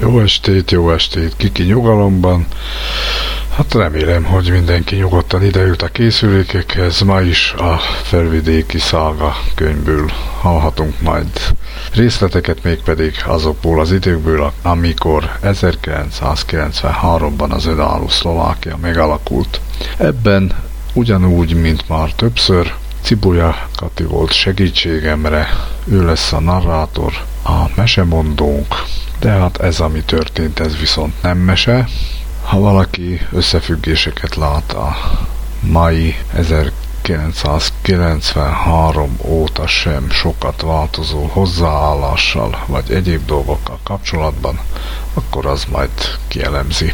Jó estét, jó estét, kiki nyugalomban. Hát remélem, hogy mindenki nyugodtan ideült a készülékekhez. Ma is a felvidéki szalga könyvből hallhatunk majd részleteket, mégpedig azokból az időkből, amikor 1993-ban az önálló Szlovákia megalakult. Ebben ugyanúgy, mint már többször, Cibuja Kati volt segítségemre, ő lesz a narrátor, a mesemondónk, de hát ez, ami történt, ez viszont nem Ha valaki összefüggéseket lát a mai 1993 óta sem sokat változó hozzáállással vagy egyéb dolgokkal kapcsolatban, akkor az majd kielemzi.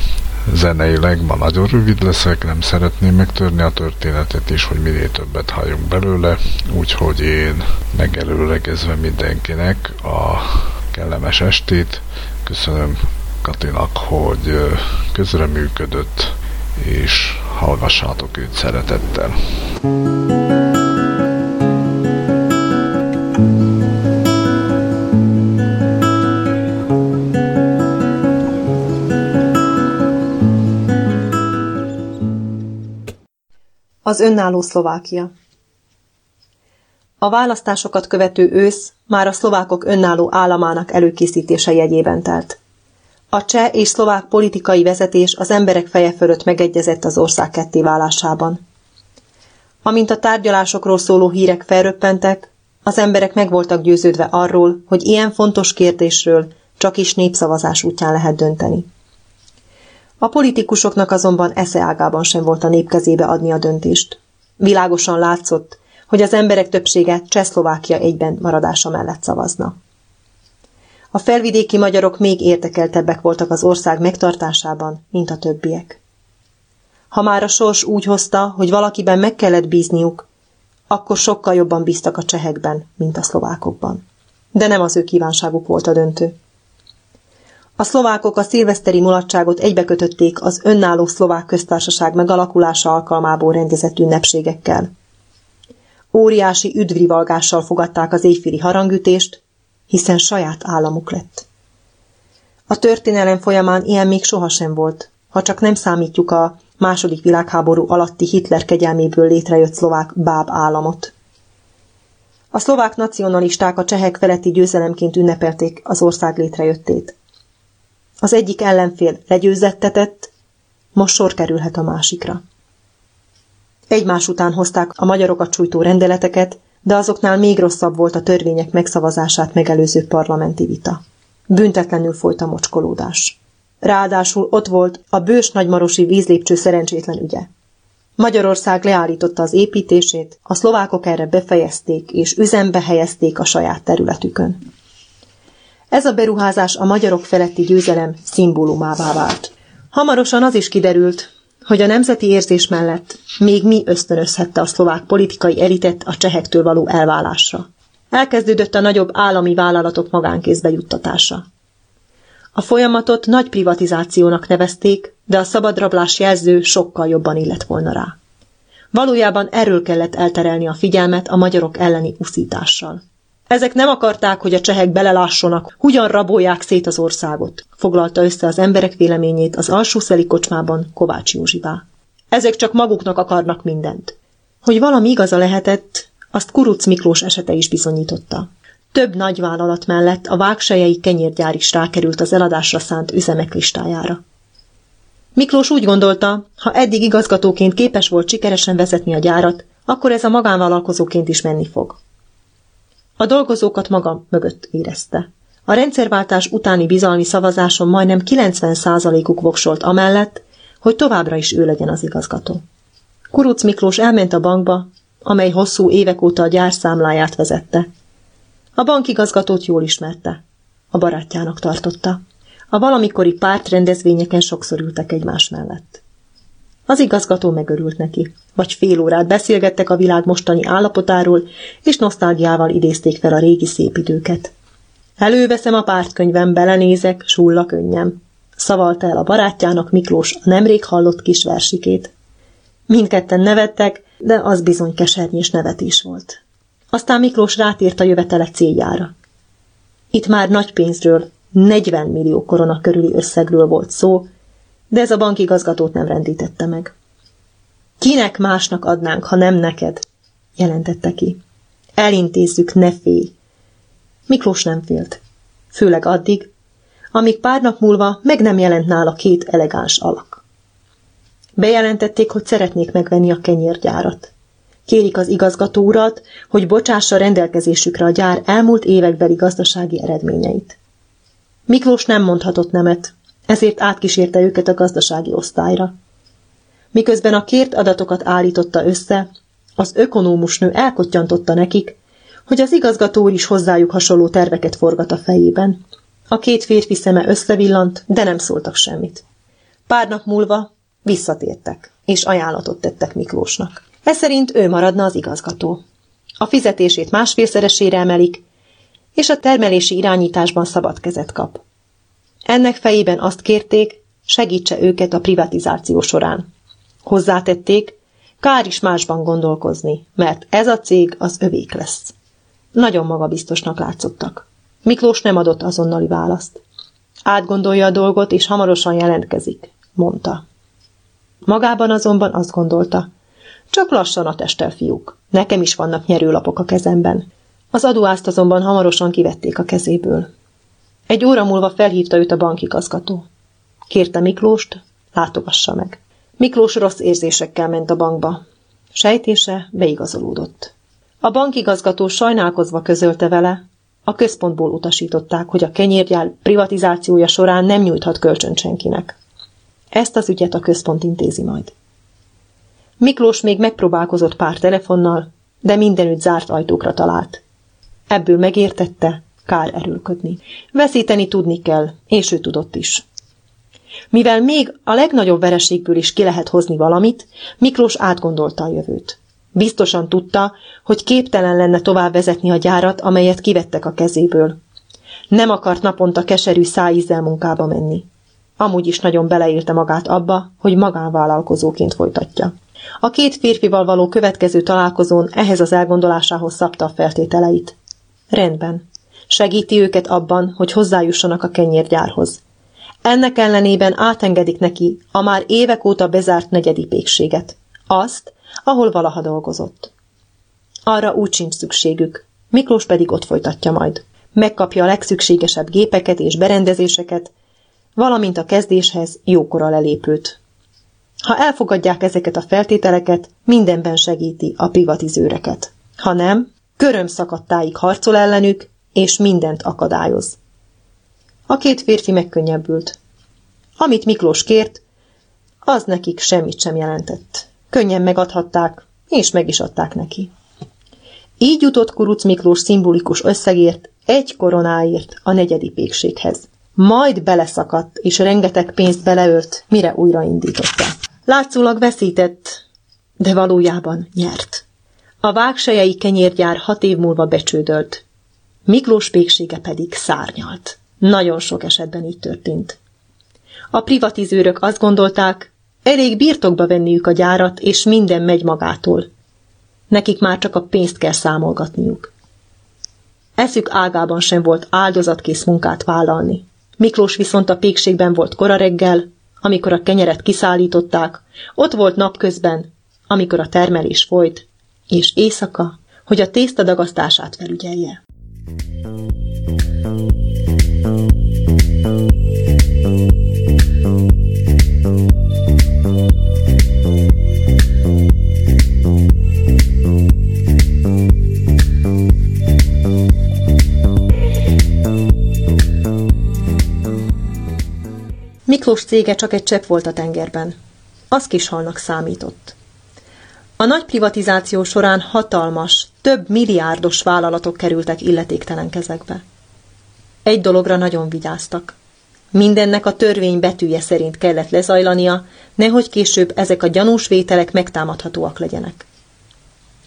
Zeneileg ma nagyon rövid leszek, nem szeretném megtörni a történetet is, hogy minél többet halljunk belőle, úgyhogy én megelőlegezve mindenkinek a kellemes estét. Köszönöm Katinak, hogy közreműködött, és hallgassátok őt szeretettel. Az önálló Szlovákia a választásokat követő ősz már a szlovákok önálló államának előkészítése jegyében telt. A cseh és szlovák politikai vezetés az emberek feje fölött megegyezett az ország kettéválásában. Amint a tárgyalásokról szóló hírek felröppentek, az emberek meg voltak győződve arról, hogy ilyen fontos kérdésről csak is népszavazás útján lehet dönteni. A politikusoknak azonban eszeágában sem volt a nép kezébe adni a döntést. Világosan látszott, hogy az emberek többsége Csehszlovákia egyben maradása mellett szavazna. A felvidéki magyarok még érdekeltebbek voltak az ország megtartásában, mint a többiek. Ha már a sors úgy hozta, hogy valakiben meg kellett bízniuk, akkor sokkal jobban bíztak a csehekben, mint a szlovákokban. De nem az ő kívánságuk volt a döntő. A szlovákok a szilveszteri mulatságot egybekötötték az önálló szlovák köztársaság megalakulása alkalmából rendezett ünnepségekkel – Óriási üdvrivalgással fogadták az éjféli harangütést, hiszen saját államuk lett. A történelem folyamán ilyen még sohasem volt, ha csak nem számítjuk a második világháború alatti Hitler kegyelméből létrejött szlovák báb államot. A szlovák nacionalisták a csehek feletti győzelemként ünnepelték az ország létrejöttét. Az egyik ellenfél legyőzettetett, most sor kerülhet a másikra. Egymás után hozták a magyarokat sújtó rendeleteket, de azoknál még rosszabb volt a törvények megszavazását megelőző parlamenti vita. Büntetlenül folyt a mocskolódás. Ráadásul ott volt a bős nagymarosi vízlépcső szerencsétlen ügye. Magyarország leállította az építését, a szlovákok erre befejezték és üzembe helyezték a saját területükön. Ez a beruházás a magyarok feletti győzelem szimbólumává vált. Hamarosan az is kiderült, hogy a nemzeti érzés mellett még mi ösztönözhette a szlovák politikai elitet a csehektől való elválásra. Elkezdődött a nagyobb állami vállalatok magánkézbe juttatása. A folyamatot nagy privatizációnak nevezték, de a szabadrablás jelző sokkal jobban illett volna rá. Valójában erről kellett elterelni a figyelmet a magyarok elleni uszítással. Ezek nem akarták, hogy a csehek belelássonak, hogyan rabolják szét az országot, foglalta össze az emberek véleményét az alsószeli kocsmában Kovács Józsivá. Ezek csak maguknak akarnak mindent. Hogy valami igaza lehetett, azt Kuruc Miklós esete is bizonyította. Több nagyvállalat mellett a vágsejei kenyérgyár is rákerült az eladásra szánt üzemek listájára. Miklós úgy gondolta, ha eddig igazgatóként képes volt sikeresen vezetni a gyárat, akkor ez a magánvállalkozóként is menni fog. A dolgozókat maga mögött érezte. A rendszerváltás utáni bizalmi szavazáson majdnem 90%-uk voksolt amellett, hogy továbbra is ő legyen az igazgató. Kuruc Miklós elment a bankba, amely hosszú évek óta a gyár számláját vezette. A bankigazgatót jól ismerte. A barátjának tartotta. A valamikori pártrendezvényeken sokszor ültek egymás mellett. Az igazgató megörült neki, vagy fél órát beszélgettek a világ mostani állapotáról, és nosztálgiával idézték fel a régi szép időket. Előveszem a pártkönyvem, belenézek, sulla könnyem. Szavalta el a barátjának Miklós a nemrég hallott kis versikét. Mindketten nevettek, de az bizony kesernyés nevetés volt. Aztán Miklós rátért a jövetele céljára. Itt már nagy pénzről, 40 millió korona körüli összegről volt szó, de ez a bankigazgatót nem rendítette meg. Kinek másnak adnánk, ha nem neked? jelentette ki. Elintézzük, ne félj. Miklós nem félt. Főleg addig, amíg pár nap múlva meg nem jelent nála két elegáns alak. Bejelentették, hogy szeretnék megvenni a kenyérgyárat. Kérik az igazgató hogy bocsássa rendelkezésükre a gyár elmúlt évekbeli gazdasági eredményeit. Miklós nem mondhatott nemet, ezért átkísérte őket a gazdasági osztályra. Miközben a kért adatokat állította össze, az ökonómusnő elkottyantotta nekik, hogy az igazgató is hozzájuk hasonló terveket forgat a fejében. A két férfi szeme összevillant, de nem szóltak semmit. Pár nap múlva visszatértek, és ajánlatot tettek Miklósnak. Ez szerint ő maradna az igazgató. A fizetését másfélszeresére emelik, és a termelési irányításban szabad kezet kap. Ennek fejében azt kérték, segítse őket a privatizáció során. Hozzátették, kár is másban gondolkozni, mert ez a cég az övék lesz. Nagyon magabiztosnak látszottak. Miklós nem adott azonnali választ. Átgondolja a dolgot, és hamarosan jelentkezik, mondta. Magában azonban azt gondolta, csak lassan a testel, fiúk. Nekem is vannak nyerőlapok a kezemben. Az adóázt azonban hamarosan kivették a kezéből. Egy óra múlva felhívta őt a bankigazgató. Kérte Miklóst, látogassa meg. Miklós rossz érzésekkel ment a bankba. Sejtése beigazolódott. A bankigazgató sajnálkozva közölte vele, a központból utasították, hogy a kenyérgyár privatizációja során nem nyújthat kölcsön senkinek. Ezt az ügyet a központ intézi majd. Miklós még megpróbálkozott pár telefonnal, de mindenütt zárt ajtókra talált. Ebből megértette, kár erőlködni. Veszíteni tudni kell, és ő tudott is. Mivel még a legnagyobb vereségből is ki lehet hozni valamit, Miklós átgondolta a jövőt. Biztosan tudta, hogy képtelen lenne tovább vezetni a gyárat, amelyet kivettek a kezéből. Nem akart naponta keserű szájízzel munkába menni. Amúgy is nagyon beleélte magát abba, hogy magánvállalkozóként folytatja. A két férfival való következő találkozón ehhez az elgondolásához szabta a feltételeit. Rendben. Segíti őket abban, hogy hozzájussanak a kenyérgyárhoz. Ennek ellenében átengedik neki a már évek óta bezárt negyedi pékséget. Azt, ahol valaha dolgozott. Arra úgy sincs szükségük. Miklós pedig ott folytatja majd. Megkapja a legszükségesebb gépeket és berendezéseket, valamint a kezdéshez jókora lelépőt. Ha elfogadják ezeket a feltételeket, mindenben segíti a privatizőreket. Ha nem, köröm szakadtáig harcol ellenük, és mindent akadályoz. A két férfi megkönnyebbült. Amit Miklós kért, az nekik semmit sem jelentett. Könnyen megadhatták, és meg is adták neki. Így jutott Kuruc Miklós szimbolikus összegért, egy koronáért a negyedi pékséghez. Majd beleszakadt, és rengeteg pénzt beleölt, mire újraindította. Látszólag veszített, de valójában nyert. A vágsejei kenyérgyár hat év múlva becsődölt. Miklós péksége pedig szárnyalt. Nagyon sok esetben így történt. A privatizőrök azt gondolták, elég birtokba venniük a gyárat, és minden megy magától. Nekik már csak a pénzt kell számolgatniuk. Eszük ágában sem volt áldozatkész munkát vállalni. Miklós viszont a pékségben volt kora reggel, amikor a kenyeret kiszállították, ott volt napközben, amikor a termelés folyt, és éjszaka, hogy a tészta dagasztását felügyelje. Miklós cége csak egy csepp volt a tengerben. Az kis halnak számított. A nagy privatizáció során hatalmas, több milliárdos vállalatok kerültek illetéktelen kezekbe. Egy dologra nagyon vigyáztak. Mindennek a törvény betűje szerint kellett lezajlania, nehogy később ezek a gyanús vételek megtámadhatóak legyenek.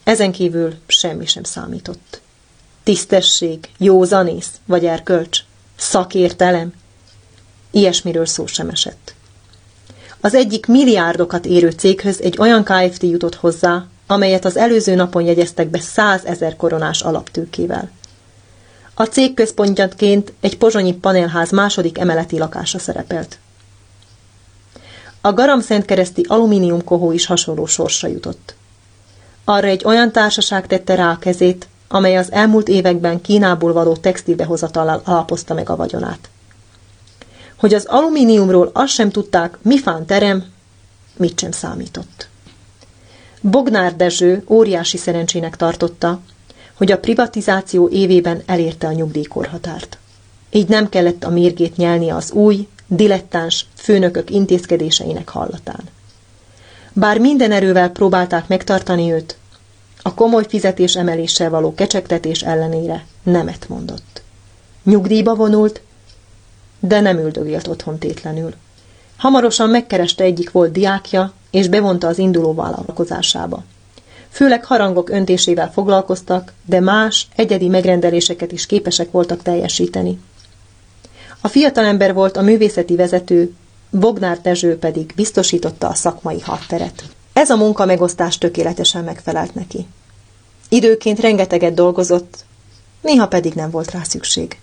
Ezen kívül semmi sem számított. Tisztesség, józanész vagy erkölcs, szakértelem, Ilyesmiről szó sem esett. Az egyik milliárdokat érő céghöz egy olyan KFT jutott hozzá, amelyet az előző napon jegyeztek be százezer koronás alaptőkével. A cég központjaként egy pozsonyi panelház második emeleti lakása szerepelt. A garamszentkereszti alumínium kohó is hasonló sorsra jutott. Arra egy olyan társaság tette rá a kezét, amely az elmúlt években Kínából való textilbehozatallal alapozta meg a vagyonát. Hogy az alumíniumról azt sem tudták, mi fán terem, mit sem számított. Bognár Dezső óriási szerencsének tartotta, hogy a privatizáció évében elérte a nyugdíjkorhatárt. Így nem kellett a mérgét nyelni az új, dilettáns főnökök intézkedéseinek hallatán. Bár minden erővel próbálták megtartani őt, a komoly fizetés emeléssel való kecsegtetés ellenére nemet mondott. Nyugdíjba vonult, de nem üldögélt otthon tétlenül. Hamarosan megkereste egyik volt diákja, és bevonta az induló vállalkozásába. Főleg harangok öntésével foglalkoztak, de más, egyedi megrendeléseket is képesek voltak teljesíteni. A fiatalember volt a művészeti vezető, Bognár Dezső pedig biztosította a szakmai hatteret. Ez a munka megosztás tökéletesen megfelelt neki. Időként rengeteget dolgozott, néha pedig nem volt rá szükség.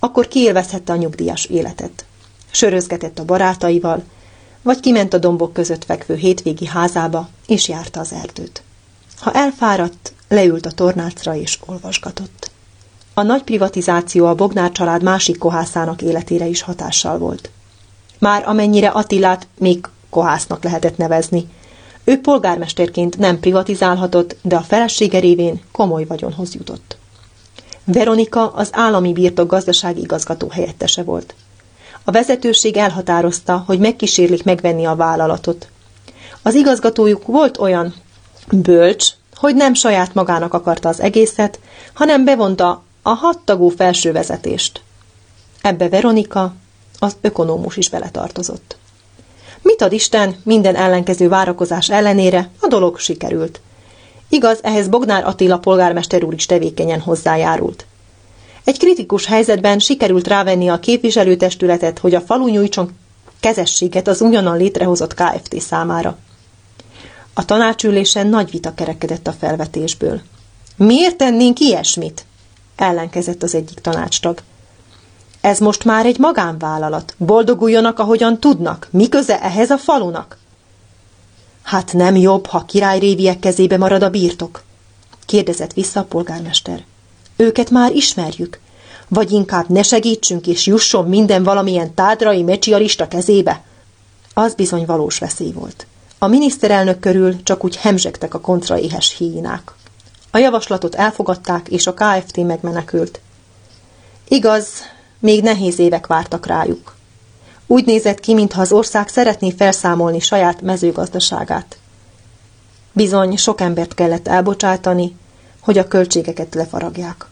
Akkor kiélvezhette a nyugdíjas életet. Sörözgetett a barátaival, vagy kiment a dombok között fekvő hétvégi házába, és járta az erdőt. Ha elfáradt, leült a tornácra és olvasgatott. A nagy privatizáció a Bognár család másik kohászának életére is hatással volt. Már amennyire Attilát még kohásznak lehetett nevezni. Ő polgármesterként nem privatizálhatott, de a felesége révén komoly vagyonhoz jutott. Veronika az állami birtok gazdasági igazgató helyettese volt. A vezetőség elhatározta, hogy megkísérlik megvenni a vállalatot. Az igazgatójuk volt olyan bölcs, hogy nem saját magának akarta az egészet, hanem bevonta a hattagú felső vezetést. Ebbe Veronika, az ökonómus is beletartozott. Mit ad Isten, minden ellenkező várakozás ellenére a dolog sikerült. Igaz, ehhez Bognár Attila polgármester úr is tevékenyen hozzájárult. Egy kritikus helyzetben sikerült rávenni a képviselőtestületet, hogy a falu nyújtson kezességet az újonnan létrehozott KFT számára. A tanácsülésen nagy vita kerekedett a felvetésből. Miért tennénk ilyesmit? ellenkezett az egyik tanácstag. Ez most már egy magánvállalat. Boldoguljanak, ahogyan tudnak. Mi köze ehhez a falunak? Hát nem jobb, ha királyréviek kezébe marad a birtok? kérdezett vissza a polgármester. Őket már ismerjük. Vagy inkább ne segítsünk, és jusson minden valamilyen tádrai mecsialista kezébe? Az bizony valós veszély volt. A miniszterelnök körül csak úgy hemzsegtek a kontraéhes híinák. A javaslatot elfogadták, és a KFT megmenekült. Igaz, még nehéz évek vártak rájuk. Úgy nézett ki, mintha az ország szeretné felszámolni saját mezőgazdaságát. Bizony, sok embert kellett elbocsátani, hogy a költségeket lefaragják.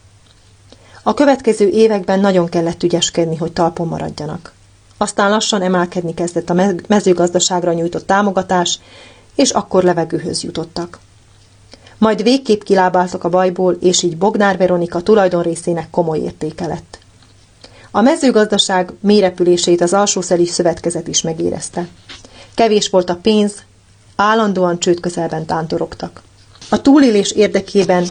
A következő években nagyon kellett ügyeskedni, hogy talpon maradjanak. Aztán lassan emelkedni kezdett a mezőgazdaságra nyújtott támogatás, és akkor levegőhöz jutottak. Majd végképp kilábáltak a bajból, és így Bognár Veronika tulajdonrészének komoly értéke lett. A mezőgazdaság mélyrepülését az alsószeli szövetkezet is megérezte. Kevés volt a pénz, állandóan csőd közelben tántorogtak. A túlélés érdekében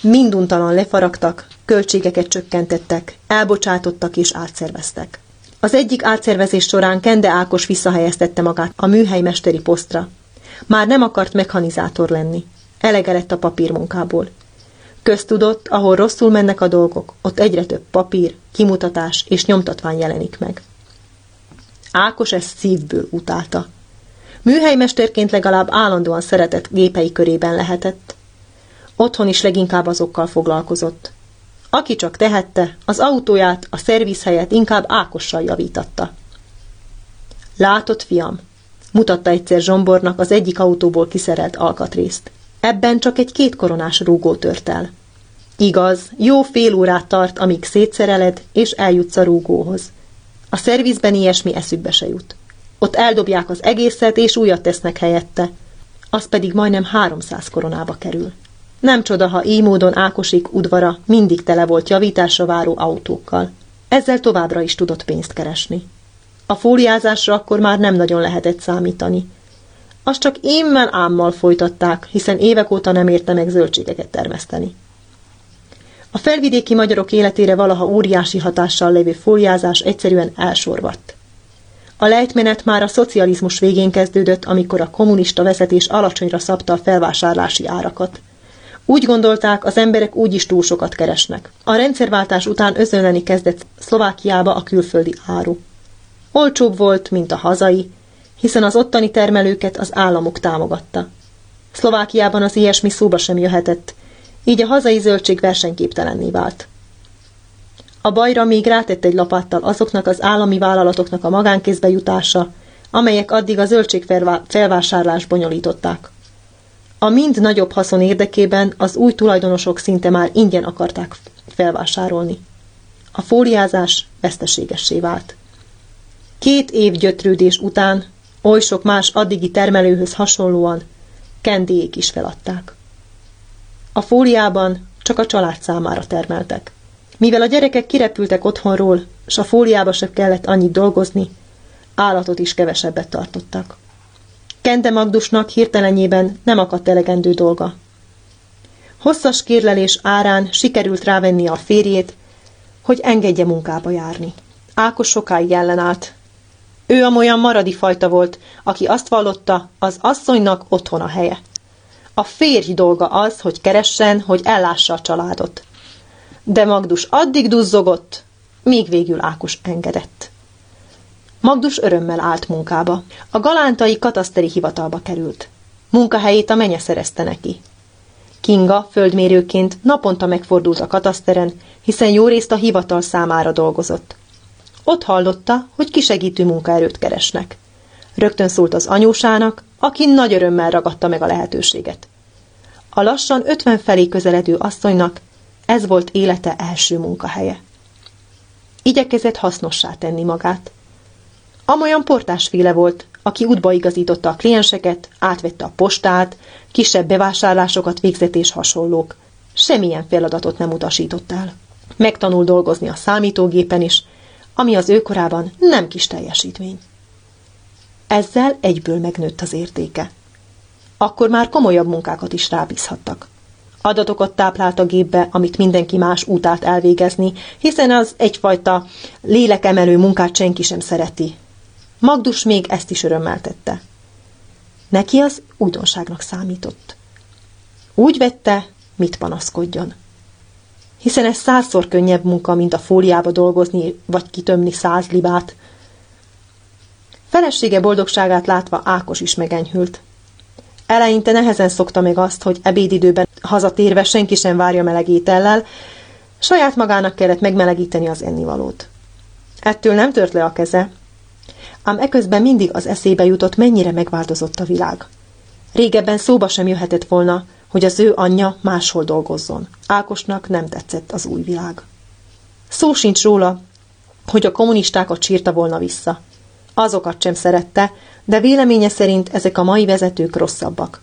minduntalan lefaragtak, költségeket csökkentettek, elbocsátottak és átszerveztek. Az egyik átszervezés során Kende Ákos visszahelyeztette magát a műhelymesteri posztra. Már nem akart mechanizátor lenni. Elege lett a papírmunkából. Köztudott, ahol rosszul mennek a dolgok, ott egyre több papír, kimutatás és nyomtatvány jelenik meg. Ákos ezt szívből utálta. Műhelymesterként legalább állandóan szeretett gépei körében lehetett. Otthon is leginkább azokkal foglalkozott. Aki csak tehette, az autóját, a szerviz helyett inkább Ákossal javítatta. Látott, fiam, mutatta egyszer Zsombornak az egyik autóból kiszerelt alkatrészt. Ebben csak egy két koronás rúgó tört el. Igaz, jó fél órát tart, amíg szétszereled, és eljutsz a rúgóhoz. A szervizben ilyesmi eszükbe se jut. Ott eldobják az egészet, és újat tesznek helyette. Az pedig majdnem 300 koronába kerül. Nem csoda, ha így módon Ákosik udvara mindig tele volt javításra váró autókkal. Ezzel továbbra is tudott pénzt keresni. A fóliázásra akkor már nem nagyon lehetett számítani. Azt csak émmel ámmal folytatták, hiszen évek óta nem érte meg zöldségeket termeszteni. A felvidéki magyarok életére valaha óriási hatással lévő fóliázás egyszerűen elsorvadt. A lejtmenet már a szocializmus végén kezdődött, amikor a kommunista vezetés alacsonyra szabta a felvásárlási árakat. Úgy gondolták, az emberek úgyis túl sokat keresnek. A rendszerváltás után özönleni kezdett Szlovákiába a külföldi áru. Olcsóbb volt, mint a hazai, hiszen az ottani termelőket az államok támogatta. Szlovákiában az ilyesmi szóba sem jöhetett, így a hazai zöldség versenyképtelenné vált. A bajra még rátett egy lapáttal azoknak az állami vállalatoknak a magánkézbe jutása, amelyek addig a zöldség felvásárlás bonyolították. A mind nagyobb haszon érdekében az új tulajdonosok szinte már ingyen akarták felvásárolni. A fóliázás veszteségessé vált. Két év gyötrődés után oly sok más addigi termelőhöz hasonlóan kendélyék is feladták. A fóliában csak a család számára termeltek. Mivel a gyerekek kirepültek otthonról, s a fóliába sem kellett annyit dolgozni, állatot is kevesebbet tartottak. Kende Magdusnak hirtelenjében nem akadt elegendő dolga. Hosszas kérlelés árán sikerült rávenni a férjét, hogy engedje munkába járni. Ákos sokáig ellenállt. Ő amolyan maradi fajta volt, aki azt vallotta, az asszonynak otthon a helye. A férj dolga az, hogy keressen, hogy ellássa a családot. De Magdus addig duzzogott, míg végül Ákos engedett. Magdus örömmel állt munkába. A galántai kataszteri hivatalba került. Munkahelyét a menye szerezte neki. Kinga földmérőként naponta megfordult a kataszteren, hiszen jó részt a hivatal számára dolgozott. Ott hallotta, hogy kisegítő munkaerőt keresnek. Rögtön szólt az anyósának, aki nagy örömmel ragadta meg a lehetőséget. A lassan ötven felé közeledő asszonynak ez volt élete első munkahelye. Igyekezett hasznossá tenni magát. Amolyan portásféle volt, aki útba igazította a klienseket, átvette a postát, kisebb bevásárlásokat végzett és hasonlók. Semmilyen feladatot nem utasított el. Megtanul dolgozni a számítógépen is, ami az ő korában nem kis teljesítmény. Ezzel egyből megnőtt az értéke. Akkor már komolyabb munkákat is rábízhattak. Adatokat táplált a gépbe, amit mindenki más útát elvégezni, hiszen az egyfajta lélekemelő munkát senki sem szereti. Magdus még ezt is örömmel tette. Neki az újdonságnak számított. Úgy vette, mit panaszkodjon. Hiszen ez százszor könnyebb munka, mint a fóliába dolgozni, vagy kitömni száz libát. Felesége boldogságát látva Ákos is megenyhült. Eleinte nehezen szokta meg azt, hogy ebédidőben hazatérve senki sem várja meleg étellel, saját magának kellett megmelegíteni az ennivalót. Ettől nem tört le a keze, ám eközben mindig az eszébe jutott, mennyire megváltozott a világ. Régebben szóba sem jöhetett volna, hogy az ő anyja máshol dolgozzon. Ákosnak nem tetszett az új világ. Szó sincs róla, hogy a kommunistákat sírta volna vissza. Azokat sem szerette, de véleménye szerint ezek a mai vezetők rosszabbak.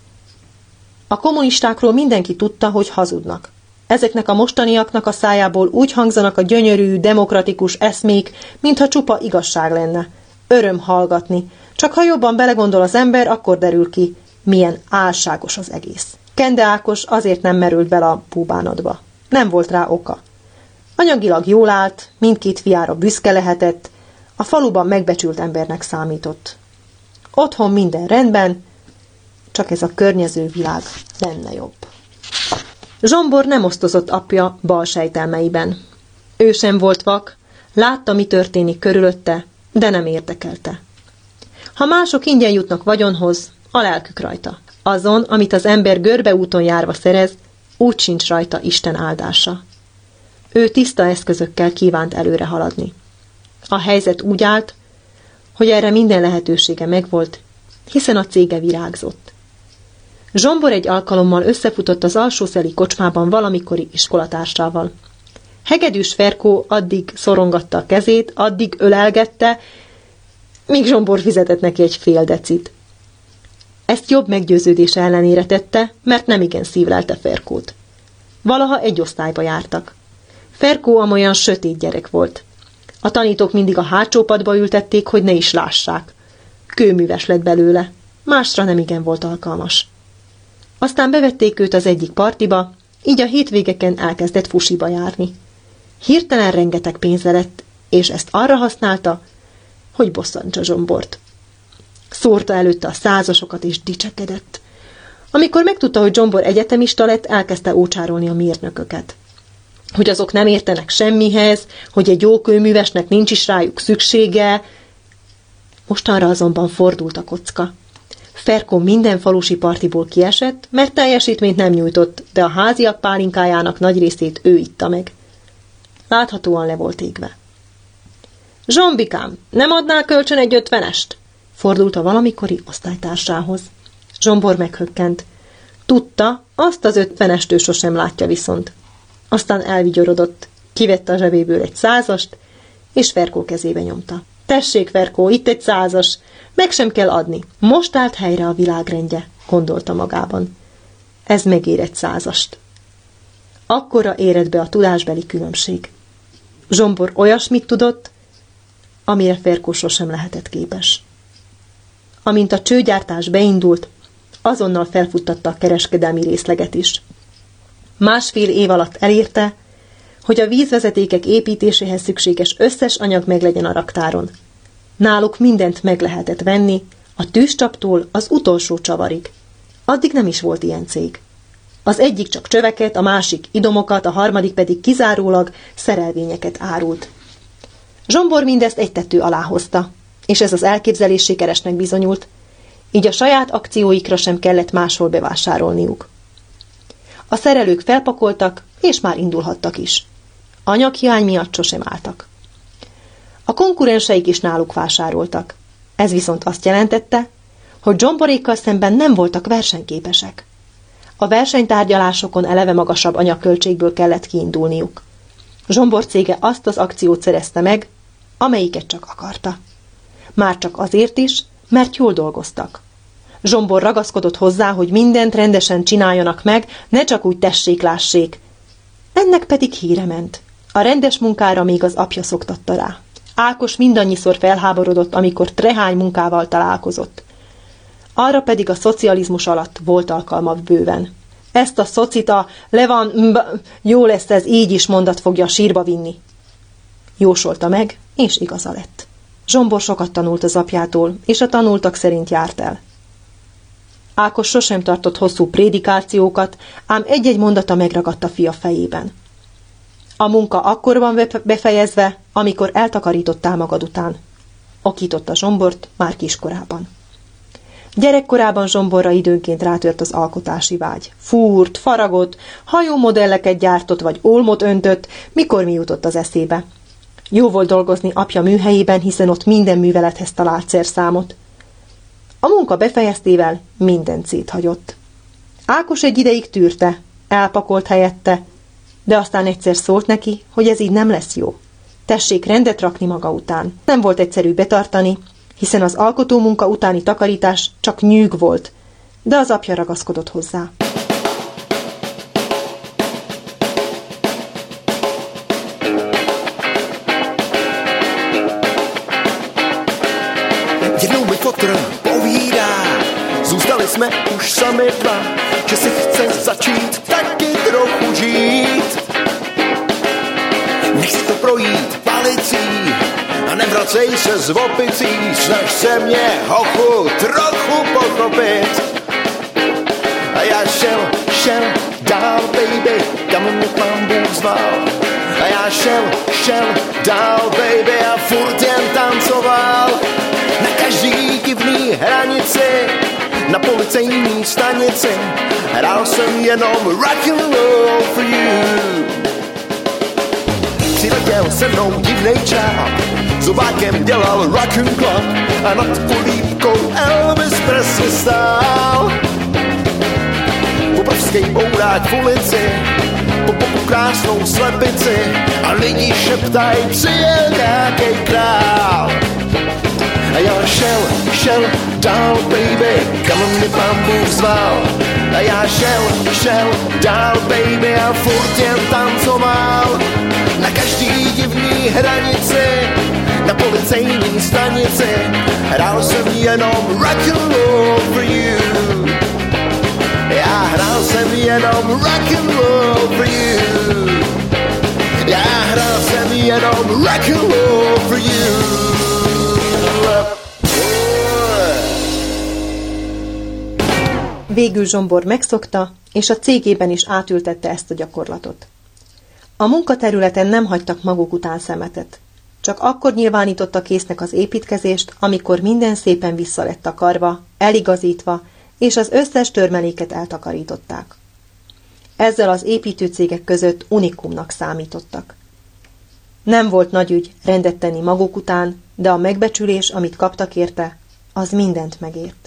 A kommunistákról mindenki tudta, hogy hazudnak. Ezeknek a mostaniaknak a szájából úgy hangzanak a gyönyörű, demokratikus eszmék, mintha csupa igazság lenne. Öröm hallgatni. Csak ha jobban belegondol az ember, akkor derül ki, milyen álságos az egész. Kende Ákos azért nem merült bele a búbánodba. Nem volt rá oka. Anyagilag jól állt, mindkét fiára büszke lehetett, a faluban megbecsült embernek számított. Otthon minden rendben, csak ez a környező világ lenne jobb. Zsombor nem osztozott apja bal sejtelmeiben. Ő sem volt vak, látta, mi történik körülötte, de nem érdekelte. Ha mások ingyen jutnak vagyonhoz, a lelkük rajta. Azon, amit az ember görbeúton járva szerez, úgy sincs rajta Isten áldása. Ő tiszta eszközökkel kívánt előre haladni. A helyzet úgy állt, hogy erre minden lehetősége megvolt, hiszen a cége virágzott. Zsombor egy alkalommal összefutott az alsószeli kocsmában valamikori iskolatársával. Hegedűs Ferkó addig szorongatta a kezét, addig ölelgette, míg Zsombor fizetett neki egy fél decit. Ezt jobb meggyőződés ellenére tette, mert nem igen szívlelte Ferkót. Valaha egy osztályba jártak. Ferkó amolyan sötét gyerek volt. A tanítók mindig a hátsó padba ültették, hogy ne is lássák. Kőműves lett belőle, másra nem igen volt alkalmas. Aztán bevették őt az egyik partiba, így a hétvégeken elkezdett fusiba járni. Hirtelen rengeteg pénze lett, és ezt arra használta, hogy bosszantsa Zsombort. Szórta előtte a százasokat és dicsekedett. Amikor megtudta, hogy Zsombor egyetemista lett, elkezdte ócsárolni a mérnököket. Hogy azok nem értenek semmihez, hogy egy jó kőművesnek nincs is rájuk szüksége. Mostanra azonban fordult a kocka. Ferko minden falusi partiból kiesett, mert teljesítményt nem nyújtott, de a háziak pálinkájának nagy részét ő itta meg. Láthatóan le volt égve. Zsombikám, nem adnál kölcsön egy ötvenest? Fordult a valamikori osztálytársához. Zsombor meghökkent. Tudta, azt az ötvenest ő sosem látja viszont. Aztán elvigyorodott, kivette a zsebéből egy százast, és Ferkó kezébe nyomta. Tessék, Ferkó, itt egy százas, meg sem kell adni. Most állt helyre a világrendje, gondolta magában. Ez megér egy százast. Akkora érett be a tudásbeli különbség. Zsombor olyasmit tudott, amire Ferkó sosem lehetett képes. Amint a csőgyártás beindult, azonnal felfuttatta a kereskedelmi részleget is. Másfél év alatt elérte, hogy a vízvezetékek építéséhez szükséges összes anyag meglegyen a raktáron. Náluk mindent meg lehetett venni, a tűzcsaptól az utolsó csavarig. Addig nem is volt ilyen cég. Az egyik csak csöveket, a másik idomokat, a harmadik pedig kizárólag szerelvényeket árult. Zsombor mindezt egy tető alá hozta, és ez az elképzelés sikeresnek bizonyult, így a saját akcióikra sem kellett máshol bevásárolniuk. A szerelők felpakoltak, és már indulhattak is. Anyaghiány miatt sosem álltak. A konkurenseik is náluk vásároltak. Ez viszont azt jelentette, hogy Zsomborékkal szemben nem voltak versenyképesek. A versenytárgyalásokon eleve magasabb anyagköltségből kellett kiindulniuk. Zsombor cége azt az akciót szerezte meg, amelyiket csak akarta. Már csak azért is, mert jól dolgoztak. Zsombor ragaszkodott hozzá, hogy mindent rendesen csináljanak meg, ne csak úgy tessék-lássék. Ennek pedig híre ment. A rendes munkára még az apja szoktatta rá. Ákos mindannyiszor felháborodott, amikor trehány munkával találkozott. Arra pedig a szocializmus alatt volt alkalma bőven. Ezt a szocita, le van, mb, jó lesz ez, így is mondat fogja sírba vinni. Jósolta meg, és igaza lett. Zsombor sokat tanult az apjától, és a tanultak szerint járt el. Ákos sosem tartott hosszú prédikációkat, ám egy-egy mondata megragadt a fia fejében. A munka akkor van befejezve, amikor eltakarítottál magad után. Okította Zsombort már kiskorában. Gyerekkorában Zsomborra időnként rátört az alkotási vágy. Fúrt, faragott, hajómodelleket gyártott vagy olmot öntött, mikor mi jutott az eszébe. Jó volt dolgozni apja műhelyében, hiszen ott minden művelethez talált szerszámot. A munka befejeztével minden széthagyott. Ákos egy ideig tűrte, elpakolt helyette, de aztán egyszer szólt neki, hogy ez így nem lesz jó. Tessék rendet rakni maga után. Nem volt egyszerű betartani, hiszen az alkotó munka utáni takarítás csak nyűg volt, de az apja ragaszkodott hozzá. Sami dva, že si chce začít taky trochu žít. Nech to projít palicí a nevracej se z opicí, snaž se mě, hochu, trochu pochopit. A já šel, šel dál, baby, kam mě pán Bůh zval. A já šel, šel dál, baby, a furt jen tancoval. Na každý divný hranici, na policejní stanici, hrál jsem jenom rock and roll for you. Přiletěl se mnou divnej čáp, zubákem dělal rock and club a nad polívkou Elvis Presley stál. Obrovský bourák v ulici, po boku krásnou slepici a lidi šeptaj, přijel nějaký král. A já šel, šel dál, baby, kam mě pán Bůh zval. A já šel, šel dál, baby, a furt jen tancoval. Na každý divný hranici, na policejní stanici, hrál jsem jenom rock and roll for you. Já hrál jsem jenom rock and roll for you. Já hrál jsem jenom rock and roll for you. Végül Zsombor megszokta, és a cégében is átültette ezt a gyakorlatot. A munkaterületen nem hagytak maguk után szemetet. Csak akkor nyilvánította késznek az építkezést, amikor minden szépen vissza lett takarva, eligazítva, és az összes törmeléket eltakarították. Ezzel az építőcégek között unikumnak számítottak. Nem volt nagy ügy rendet tenni maguk után, de a megbecsülés, amit kaptak érte, az mindent megért.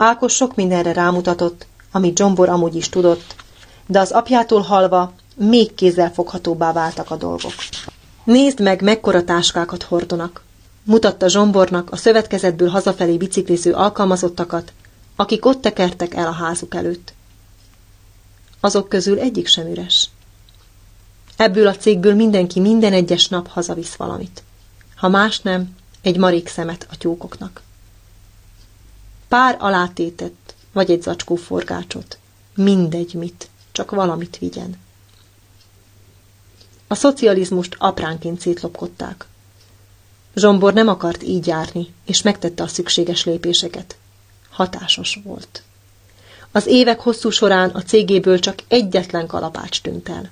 Ákos sok mindenre rámutatott, amit Zsombor amúgy is tudott, de az apjától halva még kézzelfoghatóbbá váltak a dolgok. Nézd meg, mekkora táskákat hordonak! Mutatta Zsombornak a szövetkezetből hazafelé bicikliző alkalmazottakat, akik ott tekertek el a házuk előtt. Azok közül egyik sem üres. Ebből a cégből mindenki minden egyes nap hazavisz valamit. Ha más nem, egy marék szemet a tyúkoknak. Pár alátétett, vagy egy zacskó forgácsot. Mindegy mit, csak valamit vigyen. A szocializmust apránként szétlopkodták. Zsombor nem akart így járni, és megtette a szükséges lépéseket. Hatásos volt. Az évek hosszú során a cégéből csak egyetlen kalapács tűnt el.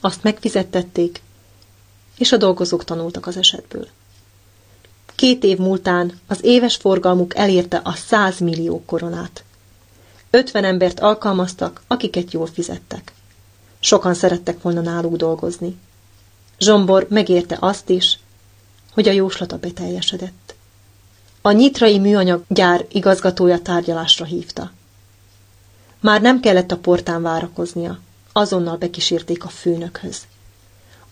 Azt megfizettették, és a dolgozók tanultak az esetből. Két év múltán az éves forgalmuk elérte a 100 millió koronát. Ötven embert alkalmaztak, akiket jól fizettek. Sokan szerettek volna náluk dolgozni. Zsombor megérte azt is, hogy a jóslata beteljesedett. A nyitrai műanyag gyár igazgatója tárgyalásra hívta. Már nem kellett a portán várakoznia, azonnal bekísérték a főnökhöz.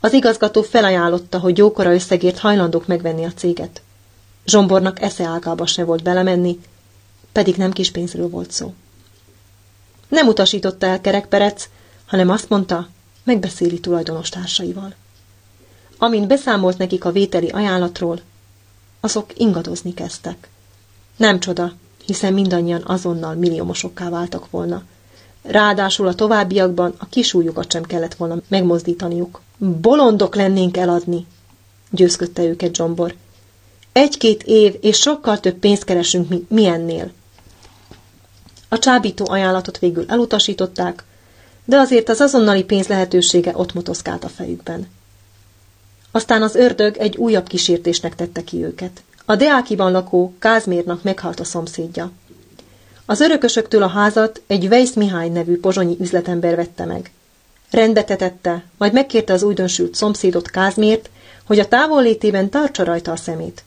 Az igazgató felajánlotta, hogy jókora összegért hajlandók megvenni a céget. Zsombornak esze ágába se volt belemenni, pedig nem kis pénzről volt szó. Nem utasította el kerekperec, hanem azt mondta, megbeszéli tulajdonos társaival. Amint beszámolt nekik a vételi ajánlatról, azok ingadozni kezdtek. Nem csoda, hiszen mindannyian azonnal milliómosokká váltak volna. Ráadásul a továbbiakban a kisújukat sem kellett volna megmozdítaniuk. Bolondok lennénk eladni, győzködte őket Zsombor. Egy-két év és sokkal több pénzt keresünk, mi ennél. A csábító ajánlatot végül elutasították, de azért az azonnali pénz lehetősége ott motoszkált a fejükben. Aztán az ördög egy újabb kísértésnek tette ki őket. A Deákiban lakó Kázmérnak meghalt a szomszédja. Az örökösöktől a házat egy Weiss Mihály nevű pozsonyi üzletember vette meg. Rendbetetette, majd megkérte az újdonsült szomszédot Kázmért, hogy a távollétében tartsa rajta a szemét.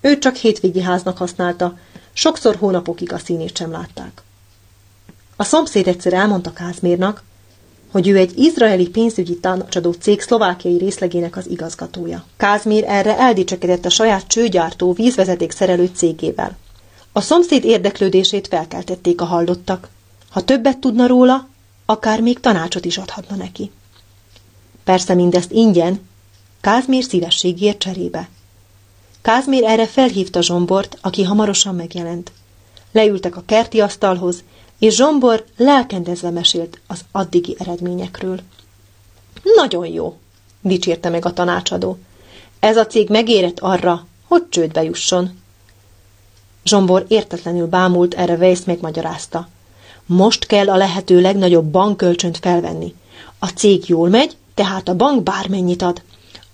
Ő csak hétvégi háznak használta, sokszor hónapokig a színét sem látták. A szomszéd egyszer elmondta Kázmérnak, hogy ő egy izraeli pénzügyi tanácsadó cég szlovákiai részlegének az igazgatója. Kázmér erre eldicsekedett a saját csőgyártó vízvezeték szerelő cégével. A szomszéd érdeklődését felkeltették a hallottak. Ha többet tudna róla, akár még tanácsot is adhatna neki. Persze mindezt ingyen, Kázmér szívességért cserébe. Kázmér erre felhívta Zsombort, aki hamarosan megjelent. Leültek a kerti asztalhoz, és Zsombor lelkendezve mesélt az addigi eredményekről. Nagyon jó, dicsérte meg a tanácsadó. Ez a cég megérett arra, hogy csődbe jusson. Zsombor értetlenül bámult, erre Weiss megmagyarázta. Most kell a lehető legnagyobb bankkölcsönt felvenni. A cég jól megy, tehát a bank bármennyit ad.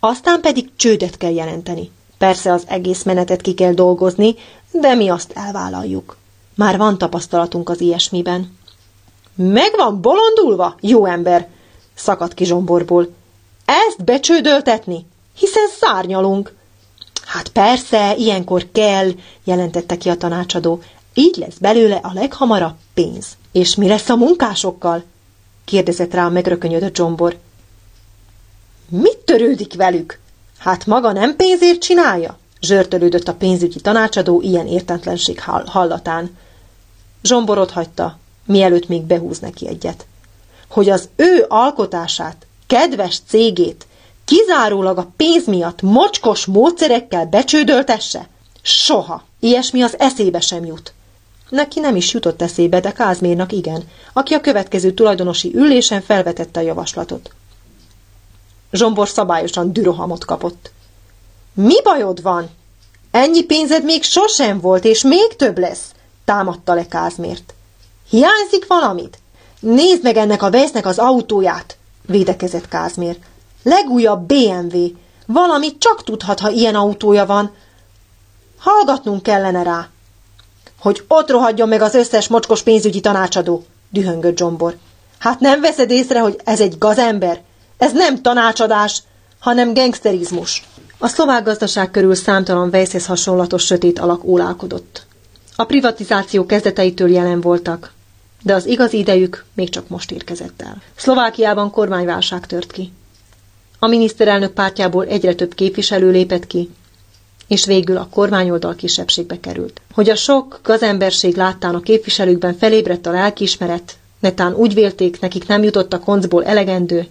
Aztán pedig csődet kell jelenteni. Persze az egész menetet ki kell dolgozni, de mi azt elvállaljuk. Már van tapasztalatunk az ilyesmiben. Meg van bolondulva, jó ember, szakadt ki zsomborból. Ezt becsődöltetni? Hiszen szárnyalunk. Hát persze, ilyenkor kell, jelentette ki a tanácsadó. Így lesz belőle a leghamarabb pénz. És mi lesz a munkásokkal? kérdezett rá a megrökönyödött zsombor. Mit törődik velük? Hát maga nem pénzért csinálja? Zsörtölődött a pénzügyi tanácsadó ilyen értetlenség hallatán. Zsomborot hagyta, mielőtt még behúz neki egyet. Hogy az ő alkotását, kedves cégét kizárólag a pénz miatt mocskos módszerekkel becsődöltesse? Soha. Ilyesmi az eszébe sem jut. Neki nem is jutott eszébe, de Kázmérnak igen, aki a következő tulajdonosi ülésen felvetette a javaslatot. Zsombor szabályosan dürohamot kapott. Mi bajod van? Ennyi pénzed még sosem volt, és még több lesz, támadta le Kázmért. Hiányzik valamit? Nézd meg ennek a vesznek az autóját, védekezett Kázmér. Legújabb BMW. Valamit csak tudhat, ha ilyen autója van. Hallgatnunk kellene rá. Hogy ott rohadjon meg az összes mocskos pénzügyi tanácsadó, dühöngött Zsombor. Hát nem veszed észre, hogy ez egy gazember? Ez nem tanácsadás, hanem gangsterizmus. A szlovák gazdaság körül számtalan vejszhez hasonlatos sötét alak ólálkodott. A privatizáció kezdeteitől jelen voltak, de az igazi idejük még csak most érkezett el. Szlovákiában kormányválság tört ki. A miniszterelnök pártjából egyre több képviselő lépett ki, és végül a kormányoldal kisebbségbe került. Hogy a sok gazemberség láttán a képviselőkben felébredt a lelkiismeret, netán úgy vélték, nekik nem jutott a koncból elegendő,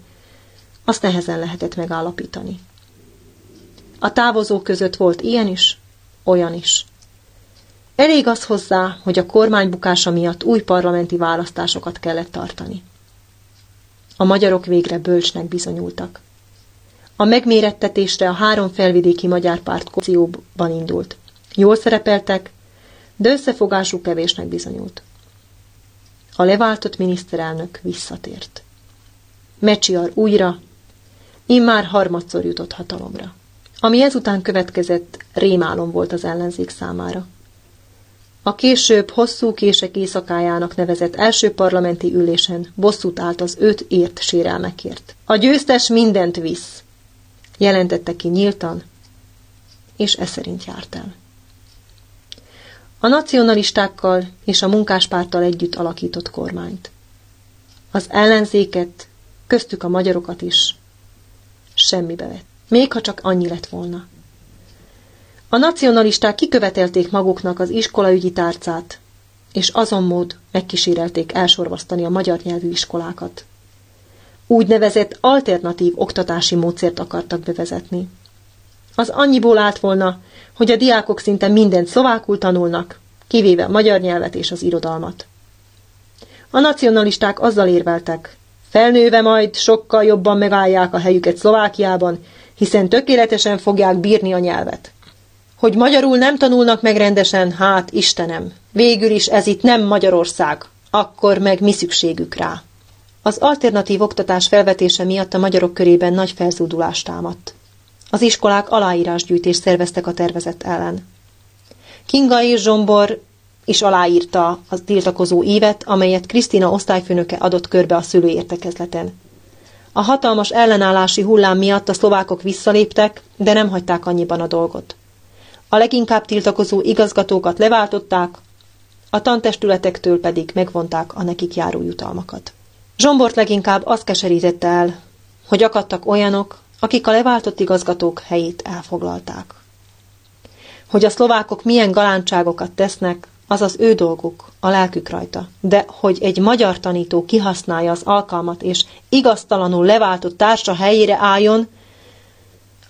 azt nehezen lehetett megállapítani. A távozók között volt ilyen is, olyan is. Elég az hozzá, hogy a kormány bukása miatt új parlamenti választásokat kellett tartani. A magyarok végre bölcsnek bizonyultak. A megmérettetésre a három felvidéki magyar párt koalícióban indult. Jól szerepeltek, de összefogásuk kevésnek bizonyult. A leváltott miniszterelnök visszatért. Mecsiar újra, immár harmadszor jutott hatalomra. Ami ezután következett, rémálom volt az ellenzék számára. A később hosszú kések éjszakájának nevezett első parlamenti ülésen bosszút állt az öt ért sérelmekért. A győztes mindent visz, jelentette ki nyíltan, és e szerint járt el. A nacionalistákkal és a munkáspárttal együtt alakított kormányt. Az ellenzéket, köztük a magyarokat is, semmibe vett. Még ha csak annyi lett volna. A nacionalisták kikövetelték maguknak az iskolaügyi tárcát, és azon mód megkísérelték elsorvasztani a magyar nyelvű iskolákat. Úgynevezett alternatív oktatási módszert akartak bevezetni. Az annyiból állt volna, hogy a diákok szinte mindent szlovákul tanulnak, kivéve a magyar nyelvet és az irodalmat. A nacionalisták azzal érveltek, felnőve majd sokkal jobban megállják a helyüket Szlovákiában, hiszen tökéletesen fogják bírni a nyelvet. Hogy magyarul nem tanulnak meg rendesen, hát Istenem, végül is ez itt nem Magyarország, akkor meg mi szükségük rá. Az alternatív oktatás felvetése miatt a magyarok körében nagy felzúdulást támadt. Az iskolák aláírásgyűjtést szerveztek a tervezet ellen. Kinga és Zsombor is aláírta a tiltakozó évet, amelyet Krisztina osztályfőnöke adott körbe a szülőértekezleten. A hatalmas ellenállási hullám miatt a szlovákok visszaléptek, de nem hagyták annyiban a dolgot. A leginkább tiltakozó igazgatókat leváltották, a tantestületektől pedig megvonták a nekik járó jutalmakat. Zsombort leginkább az keserítette el, hogy akadtak olyanok, akik a leváltott igazgatók helyét elfoglalták. Hogy a szlovákok milyen galántságokat tesznek, az az ő dolguk, a lelkük rajta. De hogy egy magyar tanító kihasználja az alkalmat, és igaztalanul leváltott társa helyére álljon,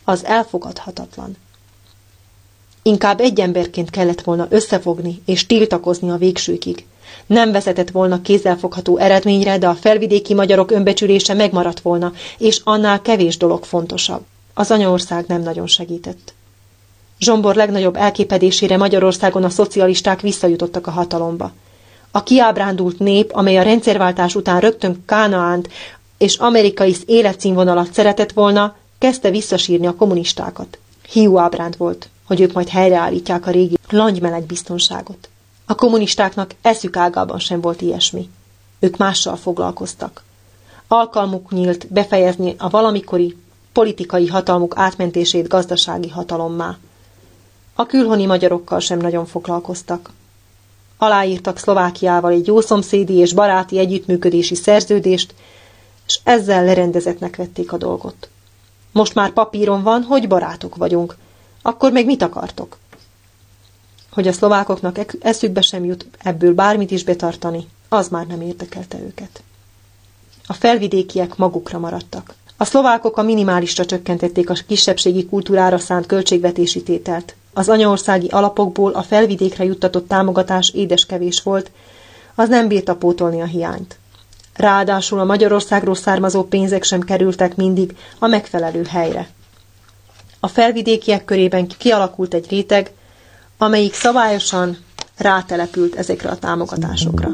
az elfogadhatatlan. Inkább egy emberként kellett volna összefogni és tiltakozni a végsőkig. Nem vezetett volna kézzelfogható eredményre, de a felvidéki magyarok önbecsülése megmaradt volna, és annál kevés dolog fontosabb. Az anyaország nem nagyon segített. Zsombor legnagyobb elképedésére Magyarországon a szocialisták visszajutottak a hatalomba. A kiábrándult nép, amely a rendszerváltás után rögtön Kánaánt és amerikai életszínvonalat szeretett volna, kezdte visszasírni a kommunistákat. Hiú ábránd volt, hogy ők majd helyreállítják a régi langymeleg biztonságot. A kommunistáknak eszük ágában sem volt ilyesmi. Ők mással foglalkoztak. Alkalmuk nyílt befejezni a valamikori politikai hatalmuk átmentését gazdasági hatalommá. A külhoni magyarokkal sem nagyon foglalkoztak. Aláírtak Szlovákiával egy jószomszédi és baráti együttműködési szerződést, és ezzel lerendezetnek vették a dolgot. Most már papíron van, hogy barátok vagyunk. Akkor meg mit akartok? Hogy a szlovákoknak eszükbe sem jut ebből bármit is betartani, az már nem érdekelte őket. A felvidékiek magukra maradtak. A szlovákok a minimálisra csökkentették a kisebbségi kultúrára szánt költségvetési tételt. Az anyaországi alapokból a felvidékre juttatott támogatás édeskevés volt, az nem bírta pótolni a hiányt. Ráadásul a Magyarországról származó pénzek sem kerültek mindig a megfelelő helyre. A felvidékiek körében kialakult egy réteg, amelyik szabályosan rátelepült ezekre a támogatásokra.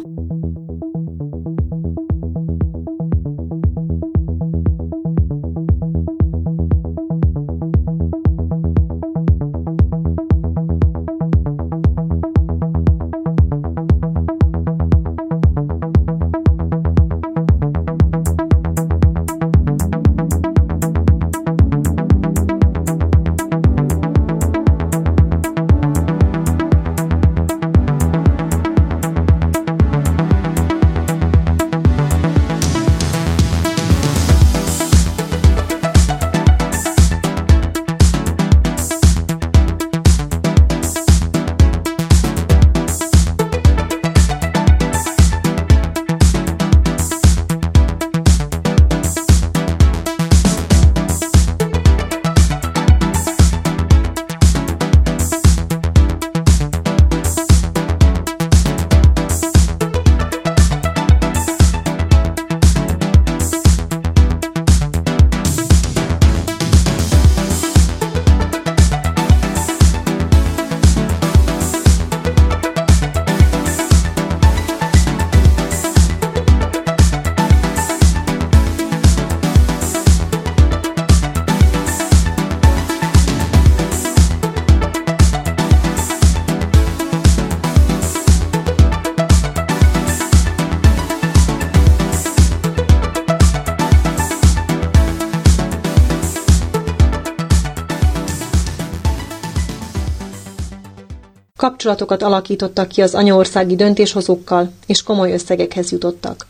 Kapcsolatokat alakítottak ki az anyaországi döntéshozókkal, és komoly összegekhez jutottak.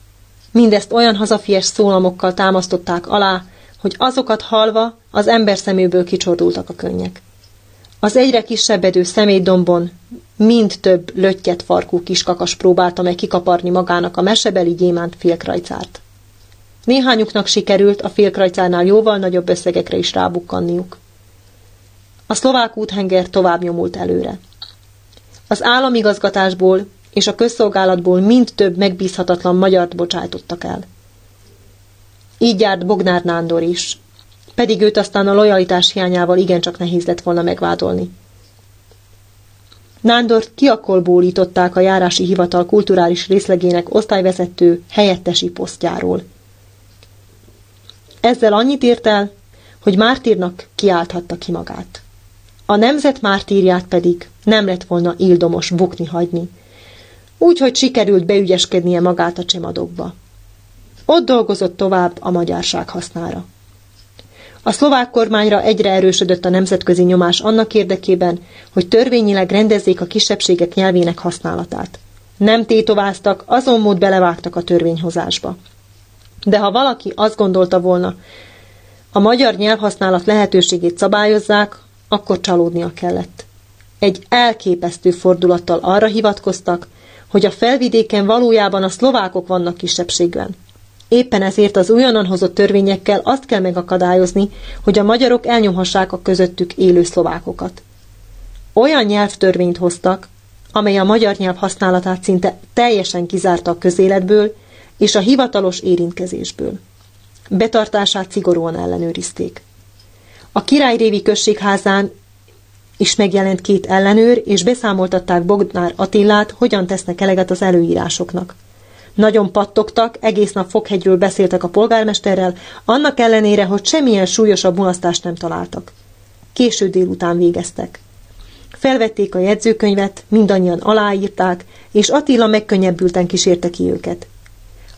Mindezt olyan hazafies szólamokkal támasztották alá, hogy azokat halva az ember szeméből kicsordultak a könnyek. Az egyre kisebbedő személydombon mind több löttyet farkú kiskakas próbálta meg kikaparni magának a mesebeli gyémánt félkrajcárt. Néhányuknak sikerült a félkrajcárnál jóval nagyobb összegekre is rábukkanniuk. A szlovák úthenger tovább nyomult előre. Az államigazgatásból és a közszolgálatból mind több megbízhatatlan magyart bocsájtottak el. Így járt Bognár Nándor is, pedig őt aztán a lojalitás hiányával igencsak nehéz lett volna megvádolni. Nándort kiakolbólították a járási hivatal kulturális részlegének osztályvezető helyettesi posztjáról. Ezzel annyit ért el, hogy mártírnak kiálthatta ki magát. A nemzet mártírját pedig nem lett volna ildomos bukni hagyni. Úgyhogy sikerült beügyeskednie magát a csemadokba. Ott dolgozott tovább a magyarság hasznára. A szlovák kormányra egyre erősödött a nemzetközi nyomás annak érdekében, hogy törvényileg rendezzék a kisebbségek nyelvének használatát. Nem tétováztak, azon mód belevágtak a törvényhozásba. De ha valaki azt gondolta volna, a magyar nyelvhasználat lehetőségét szabályozzák, akkor csalódnia kellett. Egy elképesztő fordulattal arra hivatkoztak, hogy a felvidéken valójában a szlovákok vannak kisebbségben. Éppen ezért az újonnan hozott törvényekkel azt kell megakadályozni, hogy a magyarok elnyomhassák a közöttük élő szlovákokat. Olyan nyelvtörvényt hoztak, amely a magyar nyelv használatát szinte teljesen kizárta a közéletből és a hivatalos érintkezésből. Betartását szigorúan ellenőrizték. A királyrévi községházán is megjelent két ellenőr, és beszámoltatták Bognár Attillát, hogyan tesznek eleget az előírásoknak. Nagyon pattogtak, egész nap Fokhegyről beszéltek a polgármesterrel, annak ellenére, hogy semmilyen súlyosabb mulasztást nem találtak. Késő délután végeztek. Felvették a jegyzőkönyvet, mindannyian aláírták, és Attila megkönnyebbülten kísérte ki őket.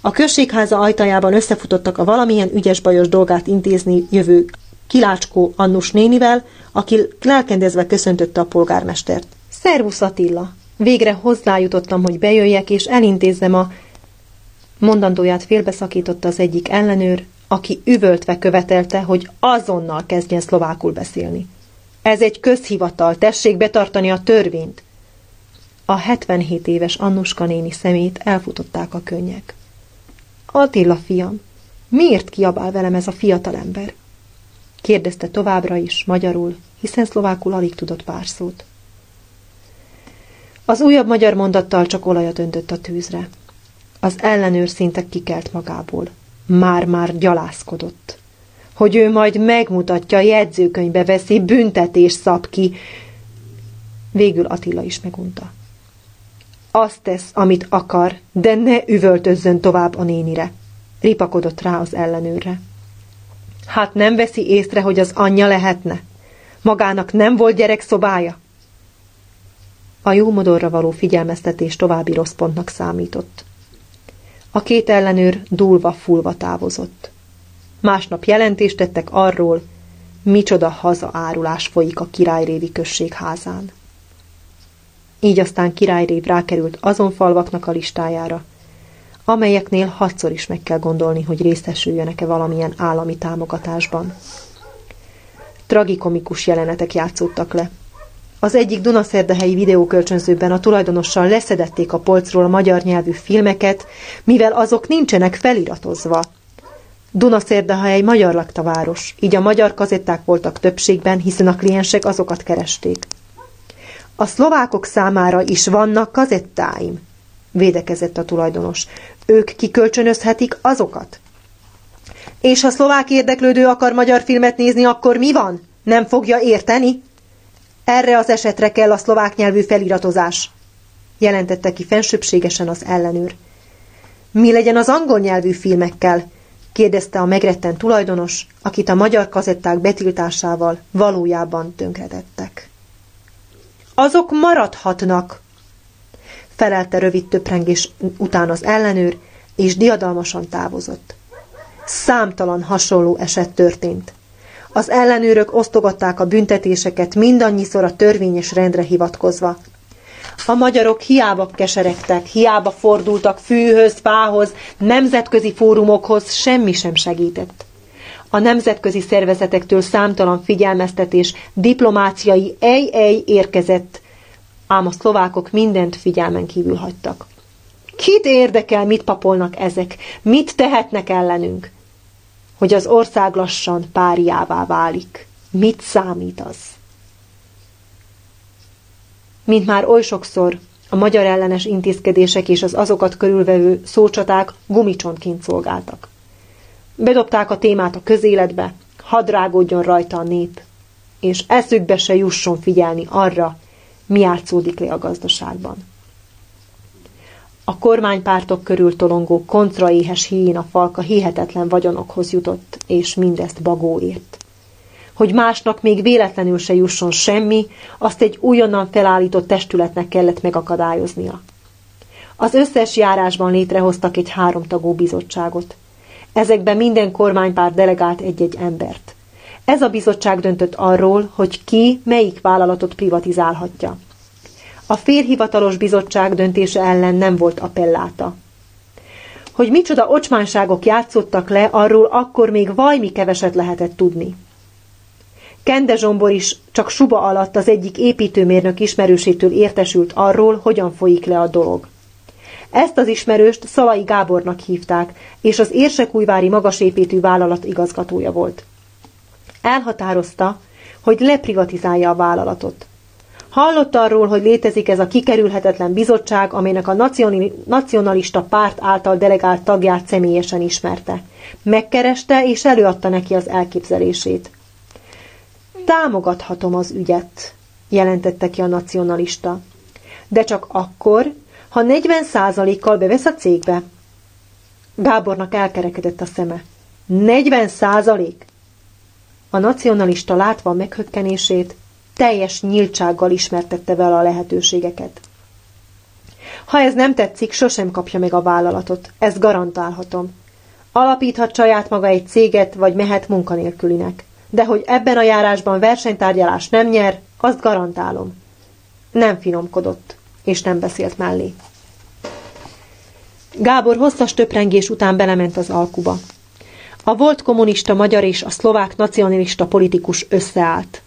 A községháza ajtajában összefutottak a valamilyen ügyes-bajos dolgát intézni jövő Kilácskó Annus nénivel, aki lelkendezve köszöntötte a polgármestert. Szervusz Attila! Végre hozzájutottam, hogy bejöjjek és elintézzem a... Mondandóját félbeszakította az egyik ellenőr, aki üvöltve követelte, hogy azonnal kezdjen szlovákul beszélni. Ez egy közhivatal, tessék betartani a törvényt. A 77 éves Annuska néni szemét elfutották a könnyek. Attila fiam, miért kiabál velem ez a fiatalember? Kérdezte továbbra is, magyarul, hiszen szlovákul alig tudott pár szót. Az újabb magyar mondattal csak olajat öntött a tűzre. Az ellenőr szinte kikelt magából. Már-már gyalászkodott. Hogy ő majd megmutatja, jegyzőkönyvbe veszi, büntetés szab ki. Végül Attila is megunta. Azt tesz, amit akar, de ne üvöltözzön tovább a nénire. Ripakodott rá az ellenőrre. Hát nem veszi észre, hogy az anyja lehetne? Magának nem volt gyerekszobája? A jó modorra való figyelmeztetés további rossz pontnak számított. A két ellenőr dúlva fulva távozott. Másnap jelentést tettek arról, micsoda hazaárulás folyik a királyrévi község házán. Így aztán királyrév rákerült azon falvaknak a listájára, amelyeknél hatszor is meg kell gondolni, hogy részesüljenek-e valamilyen állami támogatásban. Tragikomikus jelenetek játszódtak le. Az egyik Dunaszerdehelyi videókölcsönzőben a tulajdonossal leszedették a polcról a magyar nyelvű filmeket, mivel azok nincsenek feliratozva. Dunaszerdehely egy magyar laktaváros, így a magyar kazetták voltak többségben, hiszen a kliensek azokat keresték. A szlovákok számára is vannak kazettáim, védekezett a tulajdonos. Ők kikölcsönözhetik azokat? És ha szlovák érdeklődő akar magyar filmet nézni, akkor mi van? Nem fogja érteni? Erre az esetre kell a szlovák nyelvű feliratozás, jelentette ki fensőbségesen az ellenőr. Mi legyen az angol nyelvű filmekkel? kérdezte a megretten tulajdonos, akit a magyar kazetták betiltásával valójában tönkretettek. Azok maradhatnak, felelte rövid töprengés után az ellenőr, és diadalmasan távozott. Számtalan hasonló eset történt. Az ellenőrök osztogatták a büntetéseket mindannyiszor a törvényes rendre hivatkozva. A magyarok hiába keseregtek, hiába fordultak fűhöz, fához, nemzetközi fórumokhoz, semmi sem segített. A nemzetközi szervezetektől számtalan figyelmeztetés, diplomáciai ej-ej érkezett, ám a szlovákok mindent figyelmen kívül hagytak. Kit érdekel, mit papolnak ezek, mit tehetnek ellenünk? hogy az ország lassan páriává válik. Mit számít az? Mint már oly sokszor, a magyar ellenes intézkedések és az azokat körülvevő szócsaták gumicsontként szolgáltak. Bedobták a témát a közéletbe, hadd rágódjon rajta a nép, és eszükbe se jusson figyelni arra, mi játszódik le a gazdaságban. A kormánypártok körül tolongó kontraéhes hiéna falka hihetetlen vagyonokhoz jutott, és mindezt bagóért. Hogy másnak még véletlenül se jusson semmi, azt egy újonnan felállított testületnek kellett megakadályoznia. Az összes járásban létrehoztak egy háromtagú bizottságot. Ezekben minden kormánypárt delegált egy-egy embert. Ez a bizottság döntött arról, hogy ki melyik vállalatot privatizálhatja. A félhivatalos bizottság döntése ellen nem volt appelláta. Hogy micsoda ocsmánságok játszottak le, arról akkor még vajmi keveset lehetett tudni. Kende Zsombor is csak suba alatt az egyik építőmérnök ismerősétől értesült arról, hogyan folyik le a dolog. Ezt az ismerőst Szalai Gábornak hívták, és az érsekújvári magasépítő vállalat igazgatója volt. Elhatározta, hogy leprivatizálja a vállalatot. Hallott arról, hogy létezik ez a kikerülhetetlen bizottság, amelynek a nacionalista párt által delegált tagját személyesen ismerte. Megkereste és előadta neki az elképzelését. Támogathatom az ügyet, jelentette ki a nacionalista. De csak akkor, ha 40%-kal bevesz a cégbe. Gábornak elkerekedett a szeme. 40 százalék? A nacionalista látva a meghökkenését, teljes nyíltsággal ismertette vele a lehetőségeket. Ha ez nem tetszik, sosem kapja meg a vállalatot, ezt garantálhatom. Alapíthat saját maga egy céget, vagy mehet munkanélkülinek. De hogy ebben a járásban versenytárgyalás nem nyer, azt garantálom. Nem finomkodott, és nem beszélt mellé. Gábor hosszas töprengés után belement az alkuba. A volt kommunista magyar és a szlovák nacionalista politikus összeállt.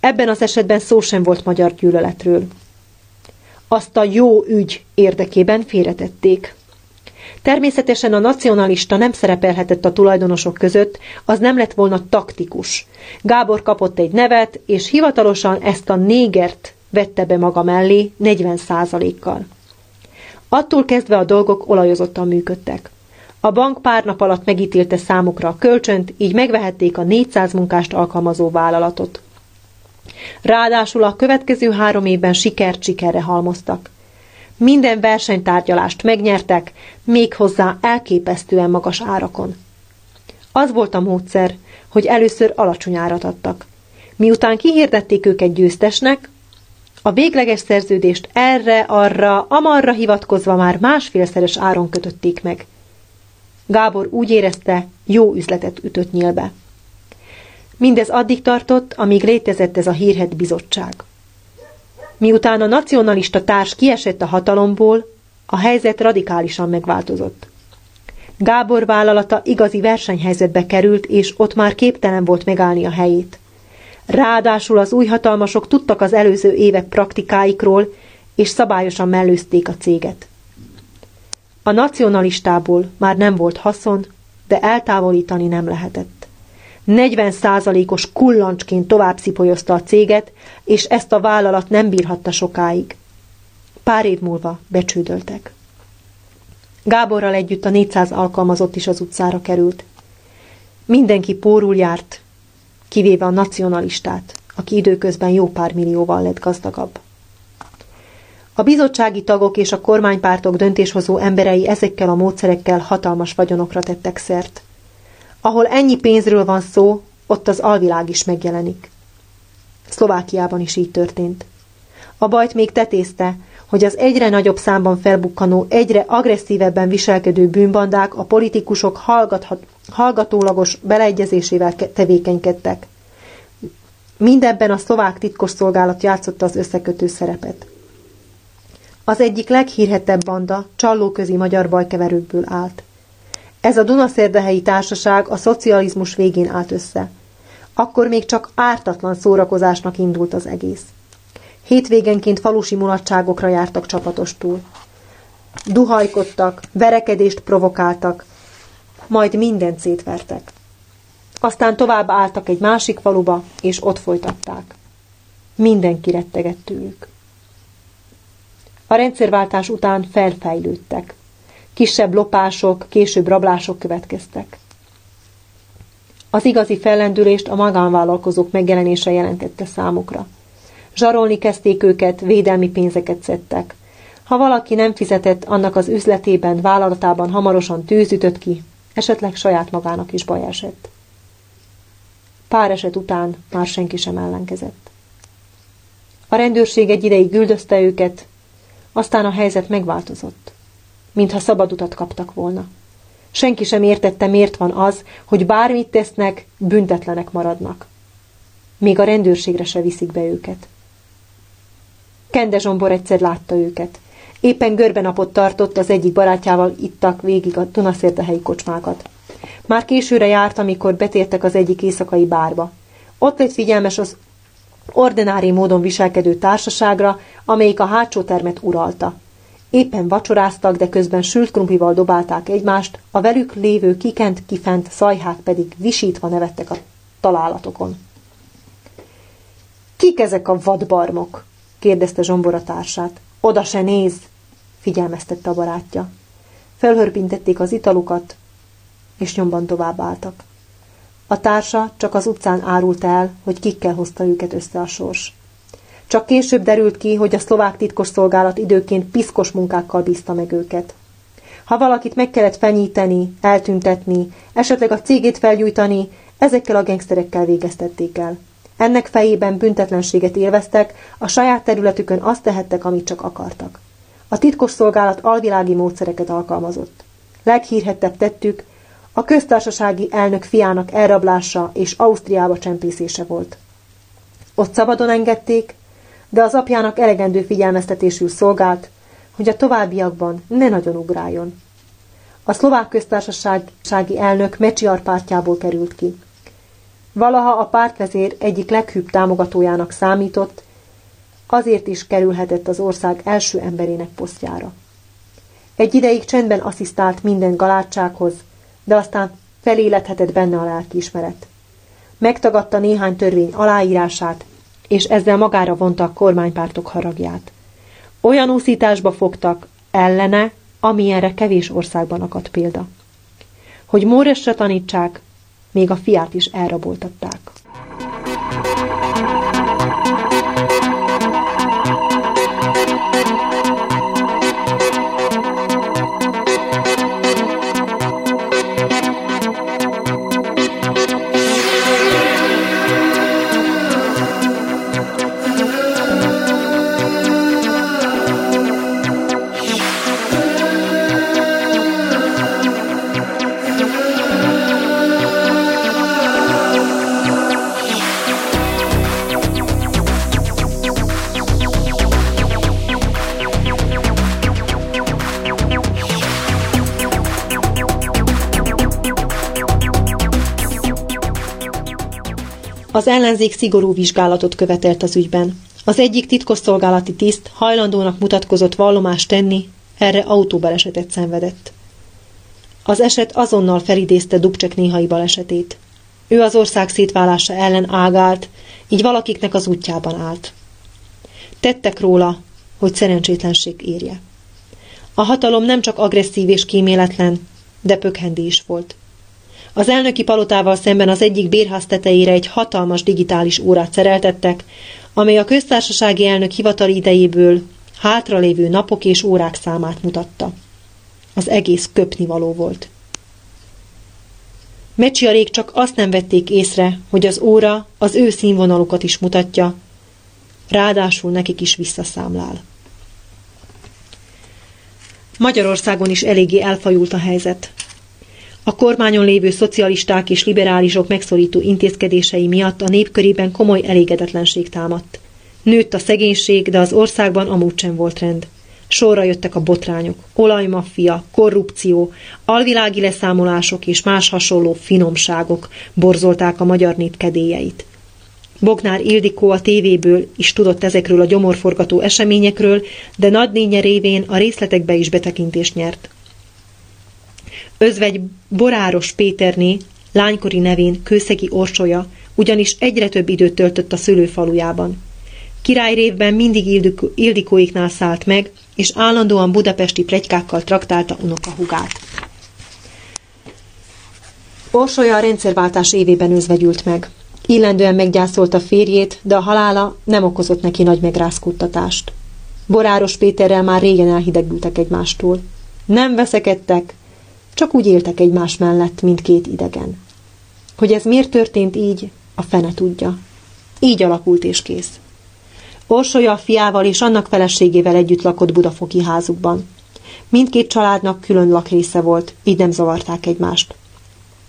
Ebben az esetben szó sem volt magyar gyűlöletről. Azt a jó ügy érdekében félretették. Természetesen a nacionalista nem szerepelhetett a tulajdonosok között, az nem lett volna taktikus. Gábor kapott egy nevet, és hivatalosan ezt a négert vette be maga mellé 40 százalékkal. Attól kezdve a dolgok olajozottan működtek. A bank pár nap alatt megítélte számukra a kölcsönt, így megvehették a 400 munkást alkalmazó vállalatot. Ráadásul a következő három évben sikert sikerre halmoztak. Minden versenytárgyalást megnyertek, méghozzá elképesztően magas árakon. Az volt a módszer, hogy először alacsony árat adtak. Miután kihirdették őket győztesnek, a végleges szerződést erre, arra, amarra hivatkozva már másfélszeres áron kötötték meg. Gábor úgy érezte, jó üzletet ütött nyílbe. Mindez addig tartott, amíg létezett ez a hírhet bizottság. Miután a nacionalista társ kiesett a hatalomból, a helyzet radikálisan megváltozott. Gábor vállalata igazi versenyhelyzetbe került, és ott már képtelen volt megállni a helyét. Ráadásul az új hatalmasok tudtak az előző évek praktikáikról, és szabályosan mellőzték a céget. A nacionalistából már nem volt haszon, de eltávolítani nem lehetett. 40 százalékos kullancsként tovább szipolyozta a céget, és ezt a vállalat nem bírhatta sokáig. Pár év múlva becsődöltek. Gáborral együtt a 400 alkalmazott is az utcára került. Mindenki pórul járt, kivéve a nacionalistát, aki időközben jó pár millióval lett gazdagabb. A bizottsági tagok és a kormánypártok döntéshozó emberei ezekkel a módszerekkel hatalmas vagyonokra tettek szert. Ahol ennyi pénzről van szó, ott az alvilág is megjelenik. Szlovákiában is így történt. A bajt még tetézte, hogy az egyre nagyobb számban felbukkanó, egyre agresszívebben viselkedő bűnbandák a politikusok hallgathat, hallgatólagos beleegyezésével tevékenykedtek. Mindebben a szlovák titkosszolgálat játszotta az összekötő szerepet. Az egyik leghírhetebb banda csallóközi magyar bajkeverőkből állt. Ez a Dunaszérdehelyi társaság a szocializmus végén állt össze. Akkor még csak ártatlan szórakozásnak indult az egész. Hétvégenként falusi mulatságokra jártak csapatostul. Duhajkodtak, verekedést provokáltak, majd mindent szétvertek. Aztán tovább álltak egy másik faluba, és ott folytatták. Mindenki rettegett tőlük. A rendszerváltás után felfejlődtek. Kisebb lopások, később rablások következtek. Az igazi fellendülést a magánvállalkozók megjelenése jelentette számukra. Zsarolni kezdték őket, védelmi pénzeket szedtek. Ha valaki nem fizetett, annak az üzletében, vállalatában hamarosan tűz ki, esetleg saját magának is baj esett. Pár eset után már senki sem ellenkezett. A rendőrség egy ideig güldözte őket, aztán a helyzet megváltozott, mintha szabad utat kaptak volna. Senki sem értette, miért van az, hogy bármit tesznek, büntetlenek maradnak. Még a rendőrségre se viszik be őket. Kende Zsombor egyszer látta őket. Éppen görbenapot tartott, az egyik barátjával ittak végig a Dunaszértehelyi kocsmákat. Már későre járt, amikor betértek az egyik éjszakai bárba. Ott lett figyelmes az ordinári módon viselkedő társaságra, amelyik a hátsó termet uralta. Éppen vacsoráztak, de közben sült krumplival dobálták egymást, a velük lévő kikent kifent szajhák pedig visítva nevettek a találatokon. Kik ezek a vadbarmok? kérdezte Zsombora társát. Oda se néz, figyelmeztette a barátja. Felhörpintették az italukat, és nyomban tovább álltak. A társa csak az utcán árult el, hogy kikkel hozta őket össze a sors. Csak később derült ki, hogy a szlovák titkosszolgálat időként piszkos munkákkal bízta meg őket. Ha valakit meg kellett fenyíteni, eltüntetni, esetleg a cégét felgyújtani, ezekkel a gengszterekkel végeztették el. Ennek fejében büntetlenséget élveztek, a saját területükön azt tehettek, amit csak akartak. A titkos szolgálat alvilági módszereket alkalmazott. Leghírhettebb tettük, a köztársasági elnök fiának elrablása és Ausztriába csempészése volt. Ott szabadon engedték, de az apjának elegendő figyelmeztetésül szolgált, hogy a továbbiakban ne nagyon ugráljon. A szlovák köztársasági elnök Mecsiar pártjából került ki. Valaha a pártvezér egyik leghűbb támogatójának számított, azért is kerülhetett az ország első emberének posztjára. Egy ideig csendben asszisztált minden galátsághoz, de aztán felélethetett benne a lelkiismeret. Megtagadta néhány törvény aláírását, és ezzel magára vonta a kormánypártok haragját. Olyan úszításba fogtak ellene, amilyenre kevés országban akadt példa. Hogy Móresre tanítsák, még a fiát is elraboltatták. Az ellenzék szigorú vizsgálatot követelt az ügyben. Az egyik titkosszolgálati tiszt hajlandónak mutatkozott vallomást tenni, erre autóbalesetet szenvedett. Az eset azonnal felidézte Dubcsek néhai balesetét. Ő az ország szétválása ellen ágált, így valakiknek az útjában állt. Tettek róla, hogy szerencsétlenség érje. A hatalom nem csak agresszív és kíméletlen, de pökhendi is volt. Az elnöki palotával szemben az egyik bérház tetejére egy hatalmas digitális órát szereltettek, amely a köztársasági elnök hivatali idejéből hátralévő napok és órák számát mutatta. Az egész köpnivaló volt. Mecsiarék csak azt nem vették észre, hogy az óra az ő színvonalukat is mutatja, ráadásul nekik is visszaszámlál. Magyarországon is eléggé elfajult a helyzet. A kormányon lévő szocialisták és liberálisok megszorító intézkedései miatt a népkörében komoly elégedetlenség támadt. Nőtt a szegénység, de az országban amúgy sem volt rend. Sorra jöttek a botrányok, olajmaffia, korrupció, alvilági leszámolások és más hasonló finomságok borzolták a magyar nép kedélyeit. Bognár Ildikó a tévéből is tudott ezekről a gyomorforgató eseményekről, de nagy révén a részletekbe is betekintést nyert. Özvegy Boráros Péterné, lánykori nevén Kőszegi Orsolya, ugyanis egyre több időt töltött a szülőfalujában. Királyrévben mindig Ildikóiknál szállt meg, és állandóan budapesti plegykákkal traktálta unokahugát. Orsolya a rendszerváltás évében özvegyült meg. Illendően meggyászolta férjét, de a halála nem okozott neki nagy megrázkódtatást. Boráros Péterrel már régen elhidegültek egymástól. Nem veszekedtek, csak úgy éltek egymás mellett, mint két idegen. Hogy ez miért történt így, a fene tudja. Így alakult és kész. Orsolya a fiával és annak feleségével együtt lakott Budafoki házukban. Mindkét családnak külön lakrésze volt, így nem zavarták egymást.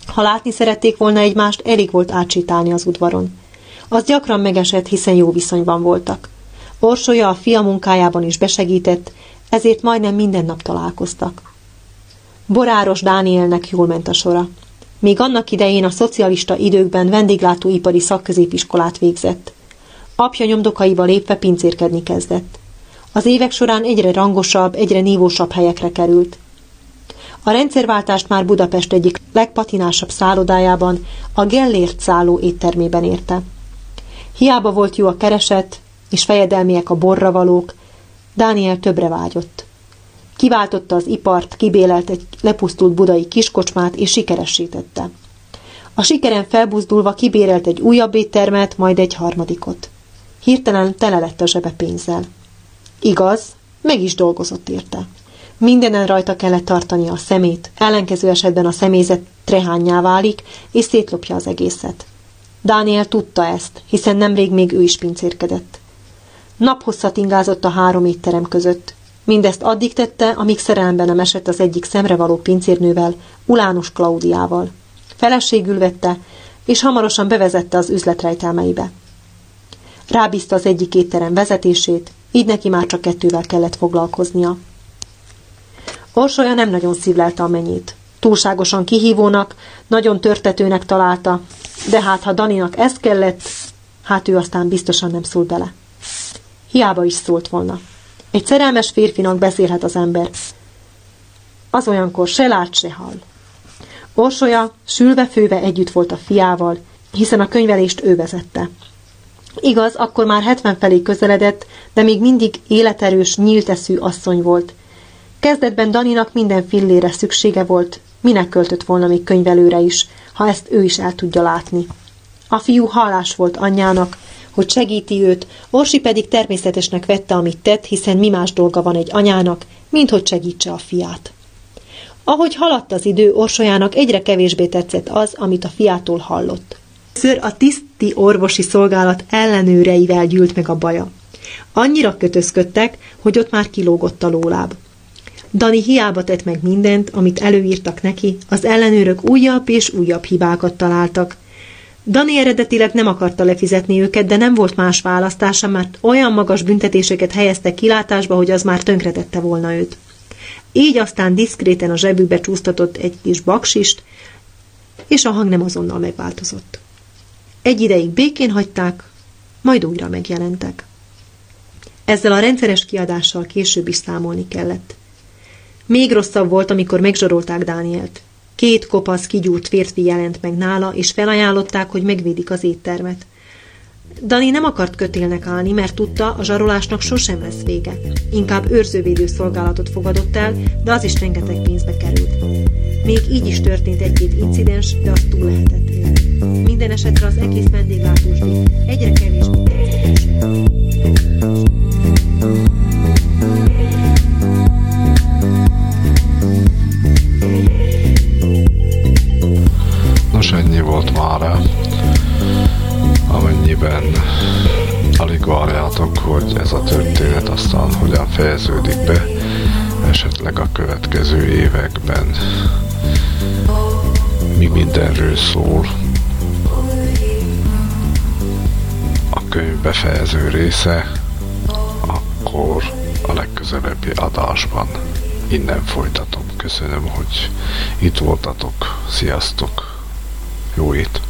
Ha látni szerették volna egymást, elég volt átsétálni az udvaron. Az gyakran megesett, hiszen jó viszonyban voltak. Orsolya a fia munkájában is besegített, ezért majdnem minden nap találkoztak. Boráros Dánielnek jól ment a sora. Még annak idején a szocialista időkben vendéglátóipari szakközépiskolát végzett. Apja nyomdokaiba lépve pincérkedni kezdett. Az évek során egyre rangosabb, egyre nívósabb helyekre került. A rendszerváltást már Budapest egyik legpatinásabb szállodájában, a Gellért szálló éttermében érte. Hiába volt jó a kereset, és fejedelmiek a borravalók, Dániel többre vágyott. Kiváltotta az ipart, kibélelt egy lepusztult budai kiskocsmát, és sikeresítette. A sikeren felbuzdulva kibérelt egy újabb éttermet, majd egy harmadikot. Hirtelen tele lett a zsebe pénzzel. Igaz, meg is dolgozott érte. Mindenen rajta kellett tartani a szemét, ellenkező esetben a személyzet trehányá válik, és szétlopja az egészet. Dániel tudta ezt, hiszen nemrég még ő is pincérkedett. Naphosszat ingázott a három étterem között, Mindezt addig tette, amíg szerelemben nem esett az egyik szemrevaló pincérnővel, Ulánus Klaudiával. Feleségül vette, és hamarosan bevezette az üzletrejtelmeibe. Rábízta az egyik étterem vezetését, így neki már csak kettővel kellett foglalkoznia. Orsolya nem nagyon szívlelte a mennyét. Túlságosan kihívónak, nagyon törtetőnek találta, de hát ha Daninak ez kellett, hát ő aztán biztosan nem szól bele. Hiába is szólt volna. Egy szerelmes férfinak beszélhet az ember. az olyankor se lát, se hall. Orsolya sülve-főve együtt volt a fiával, hiszen a könyvelést ő vezette. Igaz, akkor már 70 felé közeledett, de még mindig életerős, nyílteszű asszony volt. Kezdetben Daninak minden fillére szüksége volt, minek költött volna még könyvelőre is, ha ezt ő is el tudja látni. A fiú hálás volt anyjának, hogy segíti őt, Orsi pedig természetesnek vette, amit tett, hiszen mi más dolga van egy anyának, mint hogy segítse a fiát. Ahogy haladt az idő, Orsolyának egyre kevésbé tetszett az, amit a fiától hallott. Ször a tiszti orvosi szolgálat ellenőreivel gyűlt meg a baja. Annyira kötözködtek, hogy ott már kilógott a lóláb. Dani hiába tett meg mindent, amit előírtak neki, az ellenőrök újabb és újabb hibákat találtak. Dani eredetileg nem akarta lefizetni őket, de nem volt más választása, mert olyan magas büntetéseket helyeztek kilátásba, hogy az már tönkretette volna őt. Így aztán diszkréten a zsebükbe csúsztatott egy kis baksist, és a hang nem azonnal megváltozott. Egy ideig békén hagyták, majd újra megjelentek. Ezzel a rendszeres kiadással később is számolni kellett. Még rosszabb volt, amikor megzsarolták Dánielt. Két kopasz, kigyúrt férfi jelent meg nála, és felajánlották, hogy megvédik az éttermet. Dani nem akart kötélnek állni, mert tudta, a zsarolásnak sosem lesz vége. Inkább őrzővédő szolgálatot fogadott el, de az is rengeteg pénzbe került. Még így is történt egy-két incidens, de azt túl lehetett élni. Minden esetre az egész vendéglátósdi egyre kevésbé Nos, ennyi volt már amennyiben alig várjátok, hogy ez a történet aztán hogyan fejeződik be, esetleg a következő években mi mindenről szól a könyv befejező része, akkor a legközelebbi adásban innen folytatom. Köszönöm, hogy itt voltatok. Sziasztok! Jó ét!